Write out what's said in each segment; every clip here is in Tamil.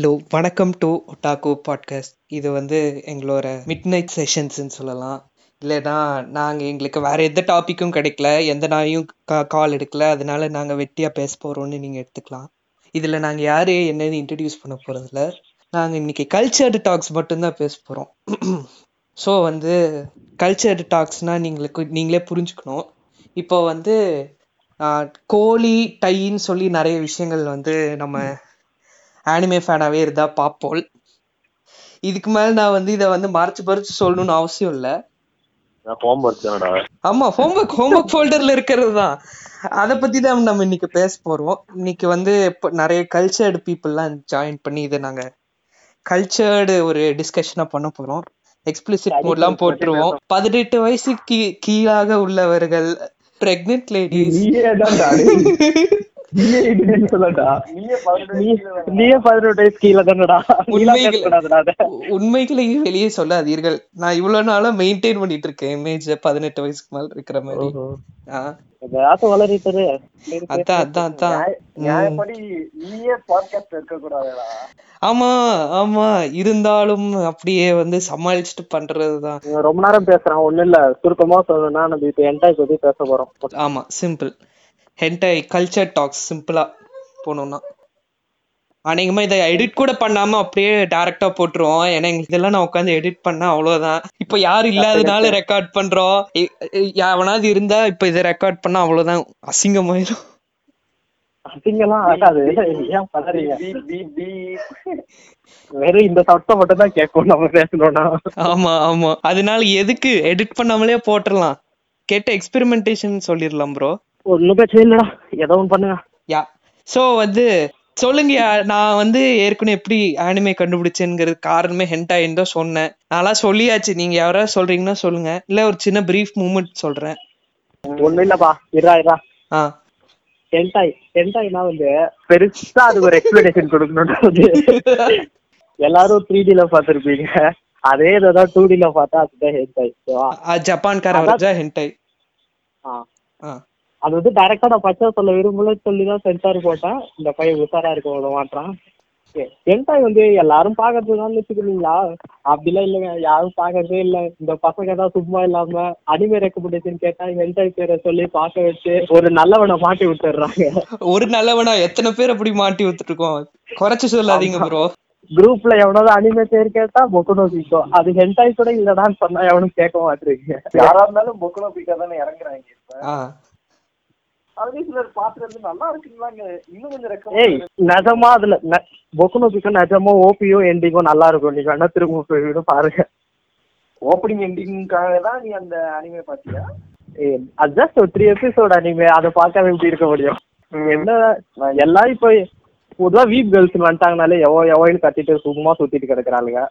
ஹலோ வணக்கம் டு ஒட்டாக்கோ பாட்காஸ்ட் இது வந்து எங்களோட மிட் நைட் செஷன்ஸ்ன்னு சொல்லலாம். இல்லைன்னா நாங்கள் எங்களுக்கு வேறு எந்த டாப்பிக்கும் கிடைக்கல எந்த நாயும் கா கால் எடுக்கல அதனால நாங்கள் வெட்டியாக பேச போகிறோம்னு நீங்கள் எடுத்துக்கலாம். இதில் நாங்கள் யார் என்னன்னு இன்ட்ரடியூஸ் பண்ண போகிறதில்ல நாங்கள் இன்னைக்கு கல்ச்சர்டு டாக்ஸ் மட்டும்தான் பேச போகிறோம் ஸோ வந்து கல்ச்சர்டு டாக்ஸ்னால் நீங்களுக்கு நீங்களே புரிஞ்சுக்கணும். இப்போ வந்து கோழி டைன்னு சொல்லி நிறைய விஷயங்கள் வந்து நம்ம ஆனிமே ஃபேனாவே இருந்தா பார்ப்போம் இதுக்கு மேல நான் வந்து இதை வந்து மறைச்சு மறைச்சு சொல்லணும்னு அவசியம் இல்லை ஆமா ஹோம்ஒர்க் ஹோம்ஒர்க் ஃபோல்டர்ல இருக்கிறது தான் அதை பத்தி தான் நம்ம இன்னைக்கு பேச போறோம் இன்னைக்கு வந்து நிறைய கல்ச்சர்டு பீப்புளெலாம் ஜாயின் பண்ணி இதை நாங்க கல்ச்சர்டு ஒரு டிஸ்கஷனா பண்ண போறோம் எக்ஸ்பிளிசிட் மோட்லாம் போட்டுருவோம் பதினெட்டு வயசு கீழாக உள்ளவர்கள் பிரெக்னென்ட் லேடிஸ் நீயே தான்டா சொல்லடா நீயே பதினெட்டு வயசு கீழே தானடா உண்மைகள் வெளியே சொல்லாதீர்கள் நான் இவ்வளவு நாளா மெயின்டைன் பண்ணிட்டு இருக்கேன் இமேஜ் பதினெட்டு வயசுக்கு மேல இருக்கிற மாதிரி ஆஹ் ஏதாச்சும் அதான் அதான் அதான் உம். நியாயப்படி நீயே பாட்காஸ்ட் இருக்க கூடாதுடா ஆமா ஆமா இருந்தாலும் அப்படியே வந்து சமாளிச்சுட்டு பண்றதுதான் ரொம்ப நேரம் பேசுறான் ஒண்ணு இல்ல சுருக்கமா சொல்லணும்னா நம்ம இப்ப என்டாய் பத்தி பேச போறோம் ஆமா சிம்பிள் ஹென்டை கல்ச்சர் டாக்ஸ் சிம்பிளா போனோம்னா. அநேகமா இதை எடிட் கூட பண்ணாம அப்படியே டைரக்டா போட்டுருவோம். ஏன்னா எங்களுக்கு இதெல்லாம் நான் உட்காந்து எடிட் பண்ணா அவ்வளவுதான். இப்ப யாரும் இல்லாதனால ரெக்கார்ட் எ- எவனாவது இருந்தா இப்ப இதை ரெக்கார்ட் பண்ணா அவ்வளவுதான். அசிங்கமாயிரும். அசிங்கெல்லாம் ஆகாது. ஏன் பதறீங்க? வெறும் இந்த சத்தம் மட்டும் தான் கேட்கும் நம்ம பேசணும்னா. ஆமா ஆமா. அதனால எதுக்கு எடிட் பண்ணாமலே போட்டுடலாம் கேட்ட எக்ஸ்பெரிமெண்டேஷன் சொல்லிடலாம் ப்ரோ ஒண்ணும் பிரச்சனை இல்லடா. ஏதோ ஒண்ணு பண்ணுங்க. யா. சோ வந்து சொல்லுங்கயா நான் வந்து ஏற்கனவே எப்படி ஆனிமே கண்டுபிடிச்சேங்கிறது காரணமே ஹென்டாயின் தான் சொன்னேன். நான்லாம் சொல்லியாச்சு. நீங்க யாராவது சொல்றீங்கன்னா சொல்லுங்க. இல்ல ஒரு சின்ன பிரீஃப் மூமெண்ட் சொல்றேன். ஒண்ணும் இல்லப்பா. இரா இரா ஆ. டென்டாய் டென்டாய்னா வந்து பெருசா அதுக்கு ஒரு எக்ஸ்பிளனேஷன் கொடுக்கணும்ன்றது எல்லாரும் த்ரீ டில பாத்திருப்பீங்க அதே இதுதான் டூ டில பார்த்தா அதுதான் ஹென்டாய் ஜப்பான்கார ஹென்டாய் ஆ. அது வந்து டைரக்டா நான் பச்சை சொல்ல விரும்பல சொல்லி தான் சென்சார் போட்டேன். இந்த பையன் உஷாரா இருக்க விட மாட்டான் ஹென்டாய் வந்து எல்லாரும் பாக்குறதுனால வச்சுக்கிறீங்களா? அப்படிலாம் இல்லைங்க. யாரும் பாக்குறதே இல்ல. இந்த பசங்க தான் சும்மா இல்லாம அனிமே ரெக்கமெண்டேஷன் கேட்டா ஹென்டாய் பேரை சொல்லி பார்க்க வச்சு ஒரு நல்லவனை மாட்டி விட்டுறாங்க. ஒரு நல்லவனா எத்தனை பேர் அப்படி மாட்டி விட்டுட்டு இருக்கோம் குறைச்சு சொல்லாதீங்க ப்ரோ குரூப்ல எவனாவது அனிமே பேர் கேட்டா பொக்குனோ பிக்கோ அது ஹென்டாய் கூட இல்லடான்னு சொன்னா எவனும் கேட்க மாட்டேங்க யாரா இருந்தாலும் பொக்குனோ பிக்கா தானே இறங்குறாங்க அதுலயும் சிலர் பாத்துறது நல்லா இருக்குங்களாங்க. இன்னும் கொஞ்சம் ஏய் நிஜமா அதுல பொக்குனோ பிக்கோ நிஜமா ஓபியோ எண்டிங்கோ நல்லா இருக்கும். நீங்க வேணா திரும்ப பாருங்க. ஓப்பனிங் எண்டிங்காக தான் நீ அந்த அனிமே பாத்தியா? ஏய், அது ஜஸ்ட் ஒரு த்ரீ எபிசோட் அனிமே அதை பார்க்காம எப்படி இருக்க முடியும்? என்ன எல்லாம் இப்போ பொதுவா வீப் கேர்ள்ஸ் வந்துட்டாங்கனாலே எவோ எவோன்னு கத்திட்டு சும்மா சுத்திட்டு கிடக்குறாளுங்க.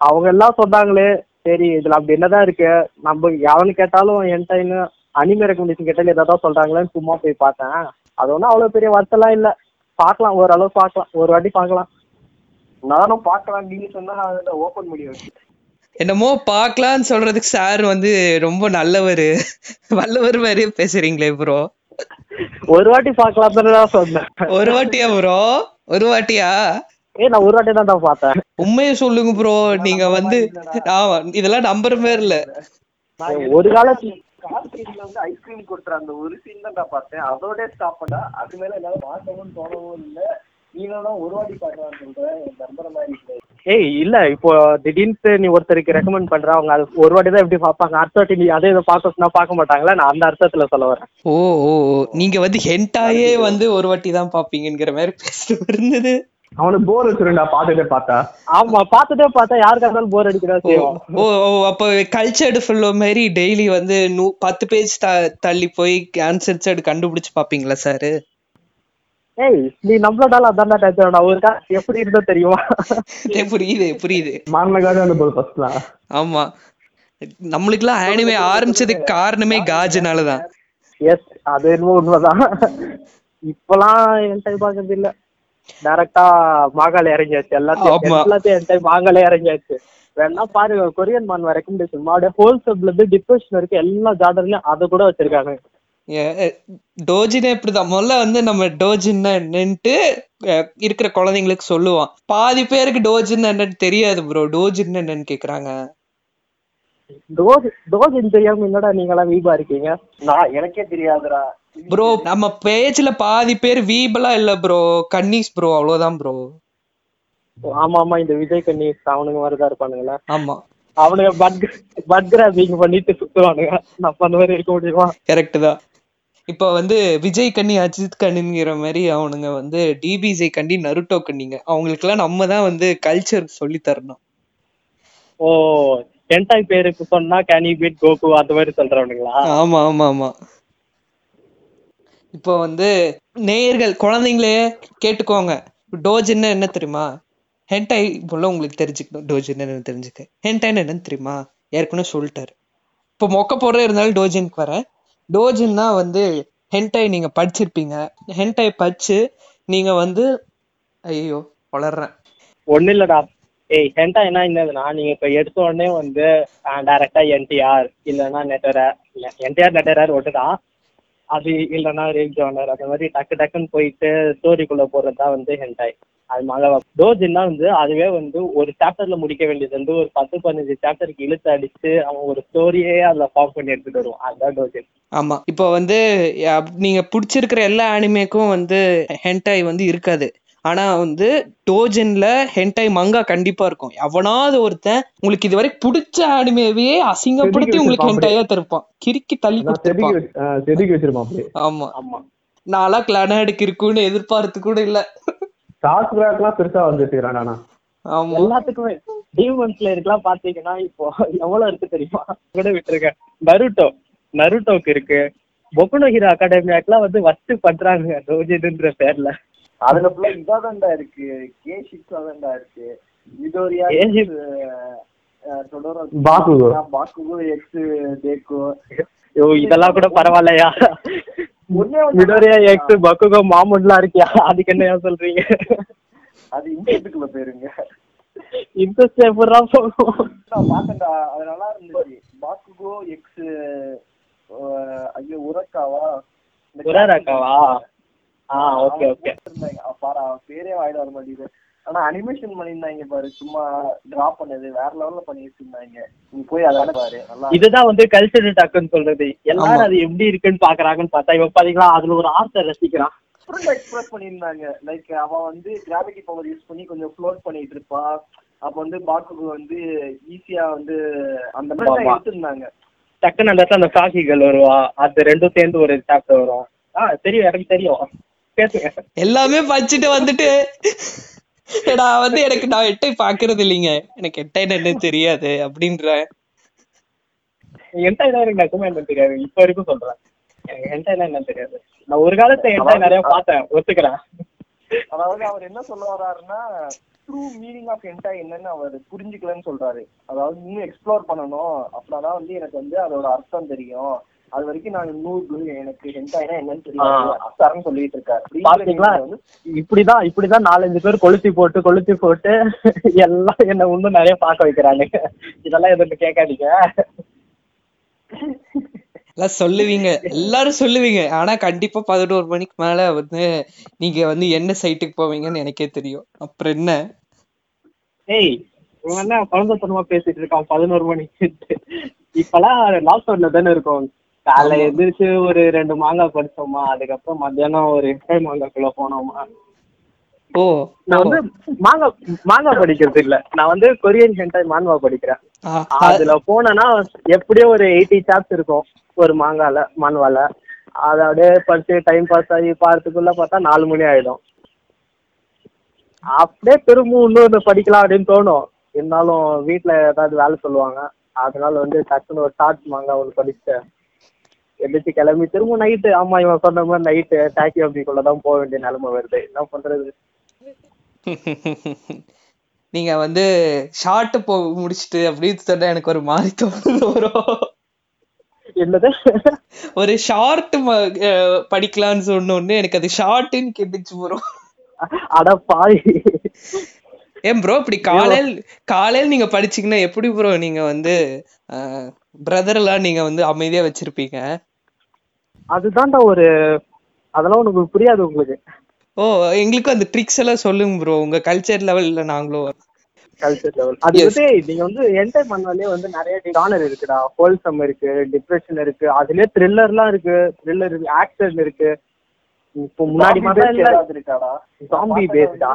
அவங்க எல்லாம் சொன்னாங்களே சரி இதுல அப்படி என்னதான் இருக்கு? நம்ம எவனு கேட்டாலும் என் டைம் அனிமே ரெக்கமெண்டேஷன் கேட்டாலும் ஏதாவது சொல்றாங்களேன்னு சும்மா போய் பார்த்தேன். அது ஒன்றும் அவ்வளோ பெரிய வருத்தம்லாம் இல்லை. பார்க்கலாம் ஓரளவு பார்க்கலாம். ஒரு வாட்டி பார்க்கலாம். நானும் பார்க்கலாம் நீங்க சொன்னா ஓபன் பண்ணி வச்சு என்னமோ பார்க்கலான்னு சொல்றதுக்கு சார் வந்து ரொம்ப நல்லவர். வல்லவர் மாதிரி பேசுறீங்களே ப்ரோ ஒரு வாட்டி பார்க்கலாம் சொன்னேன். ஒரு வாட்டியா ப்ரோ ஒரு வாட்டியா? ஏய் நான் ஒரு வாட்டி தான் பார்த்தேன். உண்மையை சொல்லுங்க ப்ரோ நீங்க வந்து இதெல்லாம் நம்புற மாதிரி இல்ல. ஒரு காலத்து கால் சீன்ல வந்து ஐஸ்கிரீம் கொடுத்துற அந்த ஒரு சீன் தான் நான் பார்த்தேன். அதோட ஸ்டாப் பண்ணா அது மேல என்னால பார்க்கவும் தோணவும் இல்ல. ஏய் இல்ல இப்போ திடீர்னு நீ ஒருத்தருக்கு ரெக்கமெண்ட் பண்ற அவங்க அது ஒரு வாட்டி தான் எப்படி பார்ப்பாங்க. அடுத்த வாட்டி நீ அதே இதை பார்க்க சொன்னா பார்க்க மாட்டாங்களா? நான் அந்த அர்த்தத்துல சொல்ல வரேன். ஓ ஓ ஓ. நீங்க வந்து ஹென்டாயே வந்து ஒரு வாட்டி தான் பாப்பீங்கங்கிற மாதிரி பேசிட்டு இருந்தது. அவனுக்கு போர் வச்சிருந்தா பார்த்துட்டே பார்த்தா. ஆமா பார்த்துட்டே பார்த்தா யாருக்கா இருந்தாலும் போர் அடிக்கிறதா ஓ செய்யும். ஓ ஓ, அப்ப கல்ச்சர்டு ஃபுல்லோ மாதிரி டெய்லி வந்து நூ பத்து பேஜ் தள்ளி போய் ஆன்சர்ஸர்டு கண்டுபிடிச்சு பாப்பீங்களா சார் ஏய் நீ நம்மளோட அதான் டச் ஒரு கா எப்படி இருந்தா தெரியுமா? புரியுது புரியுது. மாமனகாக அந்த ஃபர்ஸ்ட்லாம் ஆமா. நம்மளுக்குலாம் ஆனிமே ஆரம்பிச்சதுக்கு காரணமே காஜுனாலதான். எஸ் அது என்னமோ உண்மைதான். இப்பெல்லாம் என் டைம் பார்க்கறது இல்ல. டைரக்டா மாகாள இறங்கியாச்சு. எல்லாத்தையும். எல்லாத்தையும் என் டைம் இறங்கியாச்சு. வேணா பாருங்க கொரியன் மான் ரெக்கமெண்டேஷன் மாவோட ஹோல்சேப்ல இருந்து டிப்ரெஷன் இருக்கு எல்லா ஜார்டர்லயும் அதை கூட வச்சிருக்காங்க. டோஜினே இப்படிதான். முதல்ல வந்து நம்ம டோஜின்னா என்னன்ட்டு இருக்கிற குழந்தைங்களுக்கு சொல்லுவான் பாதி பேருக்கு டோஜின்னா என்னன்னு தெரியாது ப்ரோ டோஜின்னா என்னன்னு கேக்குறாங்க. டோஸ் டோஸ் தெரியாம என்னடா நீங்களாம் வீபா இருக்கீங்க? நான் எனக்கே தெரியாதுடா. ப்ரோ நம்ம பேஜ்ல பாதி பேர் வீபலா இல்ல ப்ரோ கன்னிஸ் ப்ரோ அவ்வளவுதான் ப்ரோ ஆமா ஆமா. இந்த விஜய் கண்ணி அவனுங்க மாதிரிதான் இருப்பானுங்களா? ஆமா. அவனுங்க பட் பட் கிராபிங் பண்ணிட்டு சுத்துவானுங்க. நம்ம அந்த மாதிரி இருக்க முடியுமா? கரெக்ட் தான். இப்போ வந்து விஜய் கண்ணி அஜித் கண்ணிங்கிற மாதிரி அவனுங்க வந்து டிபிஜே கண்டி நருட்டோ கண்ணிங்க அவங்களுக்கெல்லாம் நம்ம தான் வந்து கல்ச்சர் சொல்லி தரணும். ஓ என்டாய் பேருக்கு சொன்னா கேன் யூ பீட் கோகு அந்த மாதிரி சொல்றவனுங்களா? ஆமா ஆமா ஆமா. இப்போ வந்து நேயர்கள் குழந்தைங்களே கேட்டுக்கோங்க. டோஜின்னு என்ன தெரியுமா? ஹென்டாய் போல உங்களுக்கு தெரிஞ்சுக்கணும். டோஜின்னு என்னன்னு தெரிஞ்சுக்க. ஹென்டாய்னா என்னன்னு தெரியுமா? ஏற்கனவே சொல்லிட்டாரு. இப்போ மொக்க போடுற இருந்தாலும் டோஜினுக்கு வரேன் டோஜின்னா வந்து ஹென்டாய் நீங்க படிச்சிருப்பீங்க. ஹென்டாய் படிச்சு நீங்க வந்து ஐயோ வளர்றேன். ஒண்ணு இல்லடா. ஏய் ஹென்டா என்ன என்னதுன்னா நீங்க இப்ப எடுத்த உடனே வந்து டைரக்டா என்டிஆர் இல்லைன்னா இல்ல என்டிஆர் நெட்டரார் ஒட்டுதான் அது இல்லைன்னா ரேக் ஜானர் அந்த மாதிரி டக்கு டக்குன்னு போயிட்டு ஸ்டோரிக்குள்ள போறது தான் வந்து ஹென்டாய் அது மழை டோஜின்னா வந்து அதுவே வந்து ஒரு சாப்டர்ல முடிக்க வேண்டியது. வந்து ஒரு பத்து பதினஞ்சு சாப்டருக்கு இழுத்து அடிச்சு அவன் ஒரு ஸ்டோரியே அதுல ஃபார்ம் பண்ணி எடுத்துட்டு வருவான். அதுதான் டோஜின் ஆமா. இப்போ வந்து நீங்க பிடிச்சிருக்கிற எல்லா அனிமேக்கும் வந்து ஹென்டாய் வந்து இருக்காது. ஆனா வந்து டோஜன்ல ஹென்டாய் மங்கா கண்டிப்பா இருக்கும். எவனாவது ஒருத்தன் உங்களுக்கு இது வரைக்கும் பிடிச்ச அனிமேவே அசிங்கப்படுத்தி உங்களுக்கு ஹென்டாயா திருப்பான் கிறுக்கி தள்ளி வச்சிருப்பான் ஆமா. ஆமா. நாளா கிளானாடுக்கு இருக்குன்னு எதிர்பார்த்து கூட இல்ல. டாஸ்க் பேக்லாம் பெருசா வந்துட்டுறான் ஆனா ஆமா. எல்லாத்துக்குமே டீமன் பிளேயருக்குலாம் பாத்தீங்கன்னா இப்போ எவ்வளவு இருக்கு தெரியுமா? கூட விட்டுருக்கேன் நருட்டோ நருட்டோக்கு இருக்கு. பொக்குனோ ஹீரோ அகாடமியாக்கெல்லாம் வந்து வச்சு பண்றாங்க. ரோஜின்ற பேர்ல. அதுல ஃபுல்லா இதாதான்டா இருக்கு. கே ஷிப்ஸ் அதான்டா இருக்கு மிடோரியா பாக்குகோ. பாக்குகோ எக்ஸ் டேக்கோ இதெல்லாம் கூட பரவாயில்லையா? மிடோரியா எக்ஸ் பக்குகோ மாமுன்லாம் இருக்கியா? அதுக்கு என்ன சொல்றீங்க? அது இன்டர்நெட்டுக்குள்ள போயிருங்க? இன்ட்ரெஸ்ட் எப்படா போகும் நான் பார்த்தேன்டா அது நல்லா இருந்துச்சு. பாக்குகோ எக்ஸ் ஐயோ உரக்காவா? ஆ ஓகே ஓகே இருந்தாங்க. பாரு பேரே வாயில வர மாட்டேங்குது. ஆனா அனிமேஷன் பண்ணியிருந்தாங்க பாரு. சும்மா டிரா பண்ணது. வேற லெவல்ல பண்ணி வச்சிருந்தாங்க நீ போய் அதான பாரு. இதுதான் வந்து கல்ச்சர் டாக்குன்னு சொல்றது. எல்லாரும். அது எப்படி இருக்குன்னு பாக்குறாங்கன்னு பார்த்தா இவன் பாத்தீங்களா அதுல ஒரு ஆர்ட்டை ரசிக்கிறான். டிஃப்ரெண்ட் எக்ஸ்பிரஸ் பண்ணியிருந்தாங்க. லைக் அவன் வந்து கிராவிட்டி பவர் யூஸ் பண்ணி கொஞ்சம் ஃப்ளோட் பண்ணிட்டு இருப்பான். அப்ப வந்து பாக்குக்கு வந்து ஈஸியா வந்து அந்த மாதிரி. எடுத்திருந்தாங்க. டக்குன்னு அந்த இடத்துல அந்த காக்கிகள் வருவா. அது ரெண்டும் சேர்ந்து ஒரு சாப்டர் வரும். ஆ தெரியும் எனக்கு தெரியும். எல்லாமே படிச்சுட்டு வந்துட்டு நான் வந்து எனக்கு நான் எட்டை பாக்குறது இல்லைங்க. எனக்கு எட்டைன்னு என்ன தெரியாது அப்படின்ற. என்கிட்ட எனக்கு நெசமா என்ன தெரியாது. இப்ப வரைக்கும் சொல்றேன். எனக்கு என்கிட்ட என்ன தெரியாது. நான் ஒரு காலத்துல என்கிட்ட நிறைய பார்த்தேன். ஒத்துக்கிறேன். அதாவது அவர் என்ன சொல்ல வர்றாருன்னா ட்ரூ மீனிங் ஆஃப் என்டா என்னன்னு அவர் புரிஞ்சுக்கலன்னு சொல்றாரு. அதாவது இன்னும் எக்ஸ்ப்ளோர் பண்ணணும். அப்படின்னா வந்து எனக்கு வந்து அதோட அர்த்தம் தெரியும். அது வரைக்கும் நான் நூறு எனக்கு ஹென்டாய்னா என்னன்னு அசாரன்னு சொல்லிட்டு இருக்காரு. பாத்தீங்களா? இப்படிதான் இப்படிதான் நாலஞ்சு பேர் கொளுத்தி போட்டு கொளுத்தி போட்டு எல்லாம் என்ன இன்னும் நிறைய பார்க்க வைக்கிறாங்க. இதெல்லாம் எதுவும் கேட்காதீங்க. எல்லாம் சொல்லுவீங்க. எல்லாரும் சொல்லுவீங்க. ஆனா கண்டிப்பா பதினோரு மணிக்கு மேல வந்து நீங்க வந்து என்ன சைட்டுக்கு போவீங்கன்னு எனக்கே தெரியும். அப்புறம் என்ன? ஏய் என்ன குழந்தைத்தனமா பேசிட்டு இருக்கான் பதினோரு மணிக்கு? இப்பெல்லாம் லாக்டவுன்ல தானே இருக்கும். காலைல எந்திரிச்சு ஒரு ரெண்டு மாங்காய் படிச்சோமா அதுக்கப்புறம் மத்தியானம் ஒரு எட்டை மாங்காய்க்குள்ள போனோமா. ஓ நான் வந்து மாங்காய் மாங்காய் படிக்கிறது இல்ல. நான் வந்து கொரியன் ஹென்டாய் மான்வா படிக்கிறேன். அதுல போனேன்னா எப்படியும் ஒரு எயிட்டி சாப்ஸ் இருக்கும் ஒரு மாங்கால மான்வால அதை அப்படியே படிச்சு டைம் பாஸ் ஆகி பார்த்துக்குள்ள பார்த்தா நாலு மணி ஆயிடும். அப்படியே திரும்ப இன்னொன்று படிக்கலாம் அப்படின்னு தோணும். இருந்தாலும் வீட்ல ஏதாவது வேலை சொல்லுவாங்க. அதனால வந்து டக்குன்னு ஒரு ஷார்ட் மாங்காய் ஒன்று படிச்சுட்டு எந்திரிச்சு கிளம்பி திரும்ப நைட்டு ஆமா இவன் சொன்ன மாதிரி நைட்டு டாக்கி அப்படிக்குள்ள தான் போக வேண்டிய நிலைமை வருது. என்ன பண்றது? நீங்க வந்து ஷார்ட் போ முடிச்சிட்டு அப்படின்னு சொன்னா எனக்கு ஒரு மாதிரி தோணுது bro. என்னது? ஒரு ஷார்ட் படிக்கலாம்னு சொன்ன எனக்கு அது ஷார்ட்னு கேட்டுச்சு ப்ரோ அட பாவி. ஏன் ப்ரோ இப்படி காலையில் காலையில் நீங்க படிச்சீங்கன்னா எப்படி ப்ரோ நீங்க வந்து பிரதர் எல்லாம் நீங்க வந்து அமைதியா வச்சிருப்பீங்க? அதுதான்டா ஒரு அதெல்லாம் உனக்கு புரியாது உங்களுக்கு. ஓ எங்களுக்கும் அந்த ட்ரிக்ஸ் எல்லாம் சொல்லுங்க ப்ரோ உங்க கல்ச்சர் லெவல்ல நாங்களும். கல்ச்சர் லெவல் அது. வந்து நீங்க வந்து என்டர் பண்ணாலே வந்து நிறைய ஜானர் இருக்குடா. ஹோல்சம் இருக்கு டிப்ரெஷன் இருக்கு அதுலயே த்ரில்லர்லாம் இருக்கு. த்ரில்லர் இருக்கு ஆக்ஷன் இருக்கு. இப்போ முன்னாடி Zombie மாதிரி இருக்காடா? Zombie based-ஆ?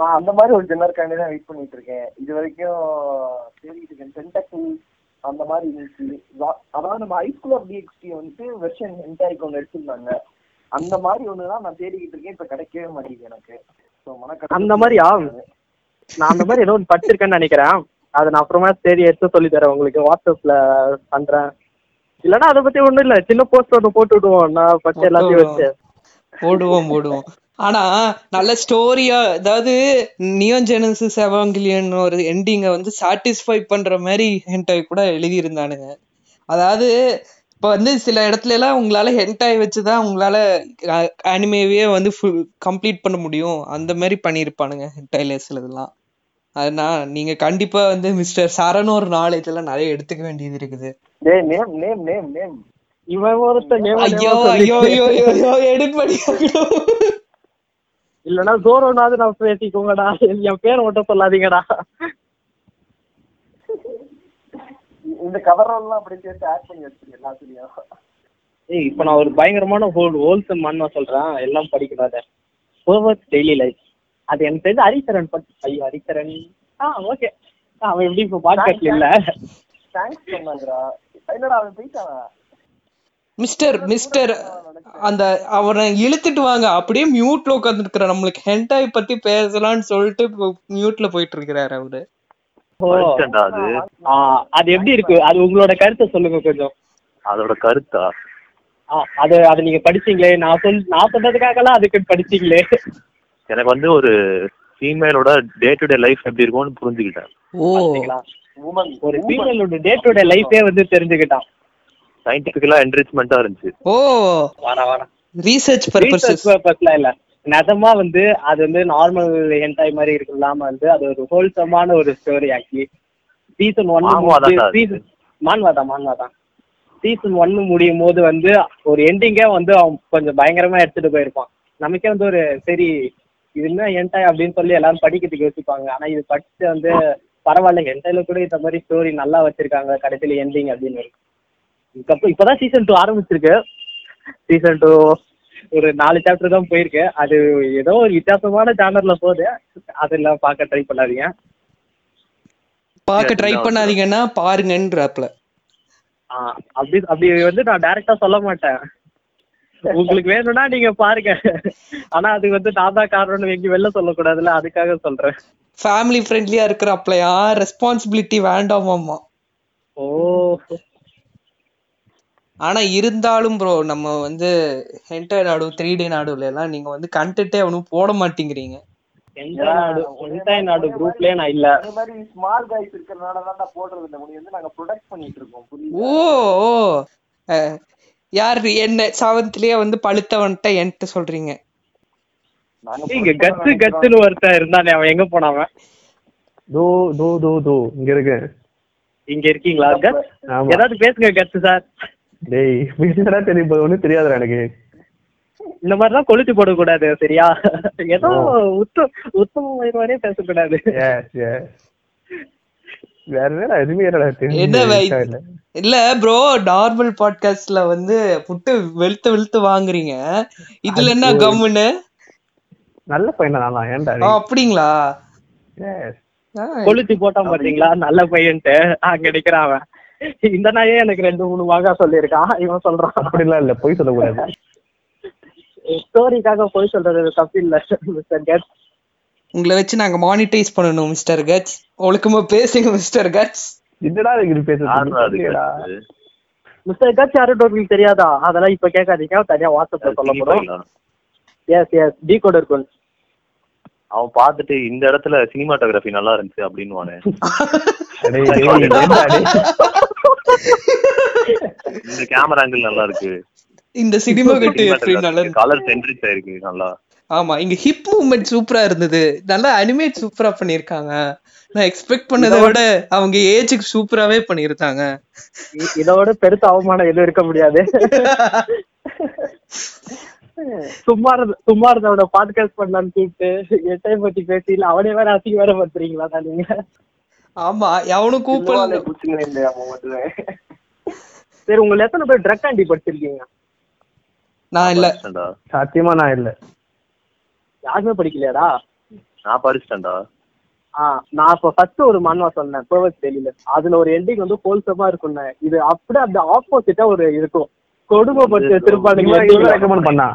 நான் அந்த மாதிரி ஒரு ஜென்னர் காண்டி தான் வெயிட் பண்ணிட்டு இருக்கேன். இது வரைக்கும் தேடிட்டு இருக்கேன். அந்த மாதிரி இருந்துச்சு. அதாவது நம்ம ஹைஸ்கூல் ஆஃப் டிஎக்ஸ்டி வந்துட்டு வெர்ஷன் என்டைக்கு ஒன்று எடுத்திருந்தாங்க. அந்த மாதிரி ஒன்று தான் நான் தேடிக்கிட்டு இருக்கேன். இப்போ கிடைக்கவே மாட்டேங்குது எனக்கு. So, மனக்கஷ்டம். அந்த மாதிரியா? நான் அந்த மாதிரி ஏதோ ஒன்று படிச்சிருக்கேன்னு நினைக்கிறேன். அதை நான் அப்புறமா சரி எடுத்து சொல்லி தரேன் உங்களுக்கு. வாட்ஸ்அப்ல பண்றேன். இல்லைன்னா அதை பத்தி ஒண்ணும் இல்ல. சின்ன போஸ்ட் ஒன்று போட்டு விடுவோம். நான் படிச்ச எல்லாத்தையும் வச்சு. போடுவோம் போடுவோம். ஆனா நல்ல ஸ்டோரியா அதாவது நியோன் ஜெனசிஸ் எவாங்கிலியன் ஒரு எண்டிங்கை வந்து சாட்டிஸ்ஃபை பண்ற மாதிரி ஹென்டாய் கூட எழுதியிருந்தானுங்க. அதாவது இப்போ வந்து சில இடத்துல எல்லாம் உங்களால ஹென்டாய் வச்சுதான் உங்களால அனிமேவே வந்து ஃபுல் கம்ப்ளீட் பண்ண முடியும். அந்த மாதிரி பண்ணியிருப்பானுங்க ஹென்டாய்ல சிலதெல்லாம். அதனால் நீங்க கண்டிப்பா வந்து மிஸ்டர் சரணோர் நாலேஜ் எல்லாம் நிறைய எடுத்துக்க வேண்டியது இருக்குது. டேய் நேம் நேம் நேம் நேம் இவன் ஒருத்தன் ஐயோ ஐயோ ஐயோ ஐயோ எடிட் பண்ணி இல்லைன்னா ஜோரோனாவது நான் பேசிக்கோங்கடா என் பேரை மட்டும் சொல்லாதீங்கடா இந்த கவரெல்லாம் அப்படி சேர்த்து ஆட் பண்ணி வச்சிருக்கேன் எல்லாத்துலயும் ஏய் இப்போ நான் ஒரு பயங்கரமான ஹோல் ஹோல்சம் மண்ணா சொல்றேன் எல்லாம் படிக்கணும் அதை ஓவர் டெய்லி லைஃப் அது எனக்கு தெரிஞ்ச ஹரிசரன் பத்தி ஐயோ ஹரிசரன் ஆ ஓகே அவன் எப்படி இப்போ பாட்காஸ்ட்ல இல்ல தேங்க்ஸ் சொன்னாங்கடா என்னடா அவன் போயிட்டானா மிஸ்டர் மிஸ்டர் அந்த அவனை இழுத்துட்டு வாங்க. அப்படியே மியூட்ல உட்காந்துருக்கிற நம்மளுக்கு ஹென்டாய் பத்தி பேசலாம்னு சொல்லிட்டு மியூட்ல போயிட்டு இருக்கிறாரு அவரு. அது? எப்படி இருக்கு? அது உங்களோட கருத்தை சொல்லுங்க கொஞ்சம். அதோட கருத்தா? ஆ, அது அது நீங்க படிச்சீங்களே. நான் சொல் நான் சொன்னதுக்காகலாம் அதுக்கு படிச்சீங்களே. எனக்கு வந்து ஒரு ஃபீமேலோட டே டு டே லைஃப் எப்படி இருக்கும்னு புரிஞ்சுக்கிட்டேன். ஓ. ஒரு ஃபீமேலோட டே டு டே லைஃபே வந்து தெரிஞ்சுக்கிட்டான். சயின்டிஃபிக்கலா என்ரிச்மெண்டா இருந்துச்சு. ஓ. வாடா வாடா. ரீசர்ச் பர்பஸஸ் பர்பஸ்ல இல்ல. நிஜமா வந்து அது வந்து நார்மல் என்டாய் மாதிரி இருக்கு இல்லாம வந்து அது ஒரு ஹோல்சமான ஒரு ஸ்டோரி ஆக்சுவலி சீசன். ஒன் மான்வாதா மான்வாதா சீசன் ஒன்னு முடியும் போது வந்து ஒரு எண்டிங்கே வந்து அவன் கொஞ்சம் பயங்கரமா எடுத்துட்டு போயிருப்பான். நமக்கே வந்து ஒரு சரி இது என்ன என்டாய் அப்படின்னு சொல்லி எல்லாரும் படிக்கிறதுக்கு யோசிப்பாங்க. ஆனா இது படிச்சு வந்து பரவாயில்ல என்டைல கூட இந்த மாதிரி ஸ்டோரி நல்லா வச்சிருக்காங்க கடைசியில எண்டிங் அப்படின்னு. இதுக்கப்புறம் இப்பதான் சீசன் டூ ஆரம்பிச்சிருக்கு. சீசன் டூ ஒரு நாலு சாப்டர் தான் போயிருக்கு. அது ஏதோ ஒரு வித்தியாசமான ஜானர்ல போகுது. அதெல்லாம் பார்க்க ட்ரை பண்ணாதீங்க. பார்க்க ட்ரை பண்ணாதீங்கன்னா பாருங்கன்றாப்ல. ஆ, அப்படி அப்படி வந்து நான் டைரக்டா சொல்ல மாட்டேன். உங்களுக்கு வேணும்னா நீங்க பாருங்க. ஆனா அது வந்து நான் தான் காரணம்னு எங்கேயும் வெளில சொல்லக்கூடாதுல்ல. அதுக்காக சொல்றேன். ஃபேமிலி ஃப்ரெண்ட்லியா இருக்கிறப்பலையா ரெஸ்பான்சிபிலிட்டி வேண்டாமாமா ஓ ஆனா இருந்தாலும் ப்ரோ நம்ம வந்து ஹென்டர் நாடு த்ரீ டே நாடுல எல்லாம் நீங்க வந்து கண்டென்ட்டே அவனும் போட மாட்டேங்கிறீங்க. நாடு குரூப்லயே நான் இல்ல. மாதிரி ஸ்மால் கைஸ் இருக்கிறனால தான் போடுறது இல்லை முடியும் வந்து நாங்க ப்ரொடக்ட் பண்ணிட்டு இருக்கோம். புரியுது? ஓ ஓ. யார் என்ன செவன்த்லயே வந்து பழுத்தவன்ட்ட என்கிட்ட சொல்றீங்க. இங்க கத்து கத்துன்னு ஒருத்தன் இருந்தானே அவன் எங்க போனாவன் தோ தோ தோ தோ இங்க இருக்கு. இங்க இருக்கீங்களா கத்? ஏதாவது பேசுங்க கத்து சார். டேய் என்னடா தெரியும். போது ஒண்ணும் தெரியாதுடா எனக்கு. இந்த மாதிரிலாம் கொளுத்தி போடக்கூடாது சரியா? ஏதோ உத்த உத்தம வயிறுவாரே பேசக்கூடாது. எஸ் எஸ் வேற என்னடா எதுவுமே என்ன இல்ல? ப்ரோ நார்மல் பாட்காஸ்ட்ல வந்து புட்டு வெளுத்து வெளுத்து வாங்குறீங்க. இதுல என்ன கம்முன்னு நல்ல பையனா நான் ஏன்டா ஆ, அப்படிங்களா? எஸ் ஆ, கொளுத்தி போட்டான் பாத்தீங்களா? நல்ல பையன்ட்டு. அங்க நிக்கிறான் அவன். இந்த நாயே எனக்கு ரெண்டு மூணு வாகா சொல்லியிருக்கான். இவன் சொல்றான். அப்படிலாம் இல்ல பொய் சொல்லக்கூடாது. ஸ்டோரிக்காக போய் சொல்றது தப்பு இல்ல மிஸ்டர் கட் உங்களை வச்சு நாங்க மானிட்டைஸ் பண்ணணும் மிஸ்டர் கட்ஸ் ஒழுக்கமா பேசுங்க மிஸ்டர் கட்ஸ் என்னடா இதுக்கு யாருடா அது பேசுறா கருத்து? மிஸ்டர் கட் யாரும் உங்களுக்கு தெரியாதா? அதெல்லாம் இப்ப கேட்காதீங்க தனியா வாட்ஸ்அப்ல சொல்ல போறோம். Cinema S S T code இருக்கும். அவன் பார்த்துட்டு இந்த இடத்துல சினிமாட்டோகிராஃபி நல்லா இருந்துச்சு அப்படின்னு? இந்த கேமரா ஆங்கிள் நல்லா இருக்கு. இந்த சினிமா கட்டு நல்லா இருக்கு? கலர் சென்ட்ரிச் ஆயிருக்கு நல்லா. ஆமா இங்க ஹிப் மூவ்மெண்ட் சூப்பரா இருந்தது. நல்லா அனிமேட் சூப்பரா பண்ணிருக்காங்க நான் எக்ஸ்பெக்ட் பண்ணதை விட அவங்க ஏஜுக்கு சூப்பராவே பண்ணிருக்காங்க இதோட பெருத்த அவமானம் எதுவும் இருக்க முடியாது. இருந்த சும்மா இருந்தவன பாட்காஸ்ட் பண்ணலாம்னு கூப்பிட்டு எட்டை பத்தி பேசி இல்ல அவனே வேற அசிங்க வேற பண்றீங்களா தான் நீங்க ஆமா எவனும் கூப்பிடல. சரி உங்களை எத்தனை பேர் ட்ரக் ஆண்டி படிச்சிருக்கீங்க? நான் இல்ல. சத்தியமா நான் இல்ல. யாருமே படிக்கலையாடா? நான் படிச்சிட்டேன்டா. நான் இப்ப ஃபர்ஸ்ட் ஒரு மன்வா சொன்னேன் பர்வஸ் டெல்லியில அதுல ஒரு எண்டிங் வந்து ஹோல்சமா இருக்கும்னு. இது அப்படியே அந்த ஆப்போசிட்டா ஒரு இருக்கும். கொடுமைப்பட்டு ending. ரெக்கமெண்ட் பண்ணா?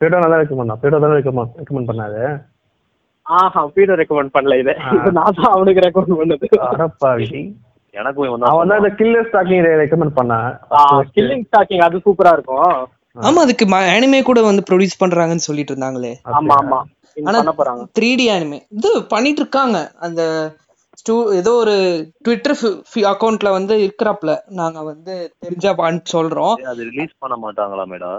பேட்டோ நல்லா ரெக்கமெண்ட் பண்ணா? பேட்டோ தான் ரெக்கமெண்ட் ரெக்கமெண்ட் பண்ணாது ஆஹா பீடோ ரெக்கமெண்ட் பண்ணல இது. நான் தான் அவனுக்கு ரெக்கமெண்ட் பண்ணது. அடப்பாவி. எனக்கும் அவன் தான் இந்த கில்லர் ஸ்டாக்கிங் ரெக்கமெண்ட் பண்ணான் கில்லிங் ஸ்டாக்கிங் அது சூப்பரா இருக்கும். ஆமா அதுக்கு அனிமே கூட வந்து ப்ரொடியூஸ் பண்றாங்கன்னு சொல்லிட்டு இருந்தாங்களே. ஆமா ஆமா. ஆனா த்ரீ டி அனிமே இது பண்ணிட்டு இருக்காங்க. அந்த ஸ்டூ ஏதோ ஒரு ட்விட்டர் அக்கௌண்ட்ல வந்து இருக்கிறப்பல நாங்க வந்து தெரிஞ்சா சொல்றோம். அது ரிலீஸ் பண்ண மாட்டாங்களா மேடா?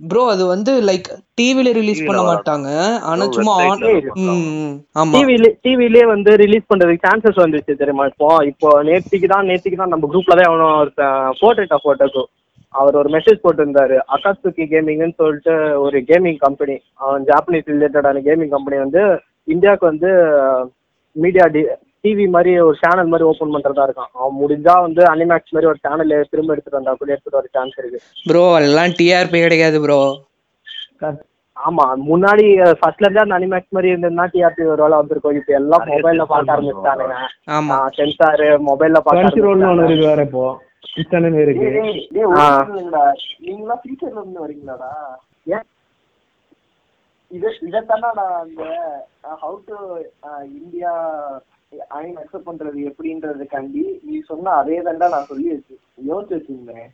ப்ரோ அது வந்து லைக் டிவில ரிலீஸ் பண்ண. மாட்டாங்க. ஆனா சும்மா. ஆமா. டிவிலே டிவிலே வந்து ரிலீஸ் பண்றதுக்கு சான்சஸ் வந்துச்சு தெரியுமா? இப்போ இப்போ நேத்திக்கு தான் நேத்திக்கு தான் நம்ம குரூப்ல தான் எவனோ ஒருத்தன் போட்டுட்டா போட்டோக்கு அவர் ஒரு மெசேஜ் போட்டிருந்தாரு. அகாசுக்கி கேமிங்னு சொல்லிட்டு ஒரு கேமிங் கம்பெனி அவன் ஜாப்பனீஸ் ரிலேட்டடான கேமிங் கம்பெனி வந்து இந்தியாவுக்கு வந்து மீடியா டி டிவி மாதிரி ஒரு சேனல் மாதிரி ஓபன் பண்றதா இருக்கான் அவன் முடிஞ்சா வந்து அனிமேக்ஸ் மாதிரி ஒரு சேனல் திரும்ப எடுத்துட்டு வந்தா கூட எடுத்துட்டு வர சான்ஸ் இருக்கு. ப்ரோ எல்லாம் டிஆர்பி கிடைக்காது ப்ரோ ஆமா முன்னாடி ஃபர்ஸ்ட்ல இருந்தே அந்த அனிமேக்ஸ் மாதிரி இருந்ததுன்னா டிஆர்பி ஒரு வேலை வந்திருக்கும். இப்போ எல்லாம் மொபைல்ல பார்க்க. ஆரம்பிச்சிட்டானுங்க. ஆமா. சென்சார் மொபைல்ல ஒன்று பார்க்க இருக்கு வேற இப்போ. கிச்சனு இருக்கு. நீங்களாம் ஃபியூச்சர்ல இருந்து வரீங்களாடா? ஏன்? இத இதத்தானே நான் அந்த ஹவு டு இந்தியா ஐன் அக்செப்ட் பண்றது எப்படின்றதுக்காண்டி நீ சொன்ன அதே தாண்டா நான் சொல்லி வச்சு யோசிச்சு வச்சிருந்தேன்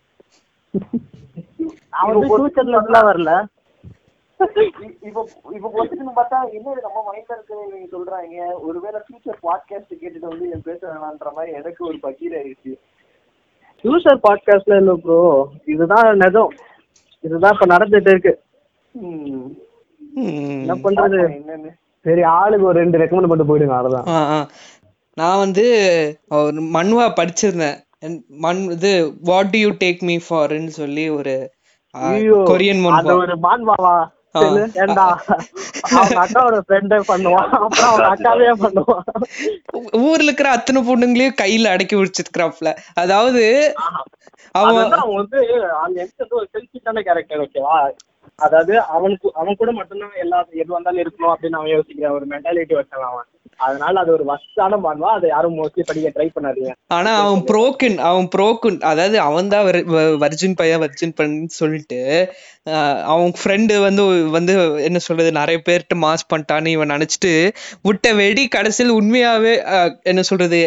அவன் ஃபியூச்சர்ல வரல. இப்போ இப்போ பொறுத்துட்டு பார்த்தா என்ன நம்ம மைண்ட்ல இருக்கு நீங்க சொல்றாங்க. ஒருவேளை ஃபியூச்சர் பாட்காஸ்ட் கேட்டுட்டு வந்து என் பேச வேணான்ற மாதிரி எனக்கு ஒரு பக்கீர் ஆயிடுச்சு. ஃபியூச்சர் பாட்காஸ்ட்ல இல்ல ப்ரோ இதுதான் நிஜம். இதுதான் இப்ப நடந்துட்டு இருக்கு. ம். ம். என்ன பண்றது? என்னன்னு. சரி ஆளுக்கு ஒரு ரெண்டு ரெக்கமெண்ட் பண்ணிட்டு போயிடுங்க ஆ. நான் வந்து ஒரு மன்வா படிச்சிருந்தேன். மண் இது what do you take me ஃபார்ன்னு சொல்லி ஒரு கொரியன் மன்வா. ஒரு பண்ணுவான் ஊர்ல இருக்கிற அத்தனை பொண்ணுங்களையும் கையில அடக்கி வச்சிருக்கிறாப்ல. அதாவது அவன் வந்து அதாவது அவனுக்கு அவன் கூட மட்டும்தான் எல்லா எது வந்தாலும் இருக்கணும் அப்படின்னு அவன் யோசிக்கிற ஒரு மென்டாலிட்டி வச்சான் அவன். அதனால அது ஒரு வஸ்டான மான்வா அதை யாரும் மோஸ்ட்லி படிக்க ட்ரை பண்ணாதீங்க. ஆனா அவன் புரோக்கன் அவன் புரோக்கன் அதாவது அவன் தான் வர்ஜின் பையன் வர்ஜின் பண்ணு சொல்லிட்டு அவன் ஃப்ரெண்டு வந்து வந்து என்ன சொல்றது நிறைய பேர்கிட்ட மாஸ் பண்ணிட்டான்னு இவன் நினைச்சிட்டு விட்ட வெடி கடைசியில் உண்மையாவே என்ன சொல்றது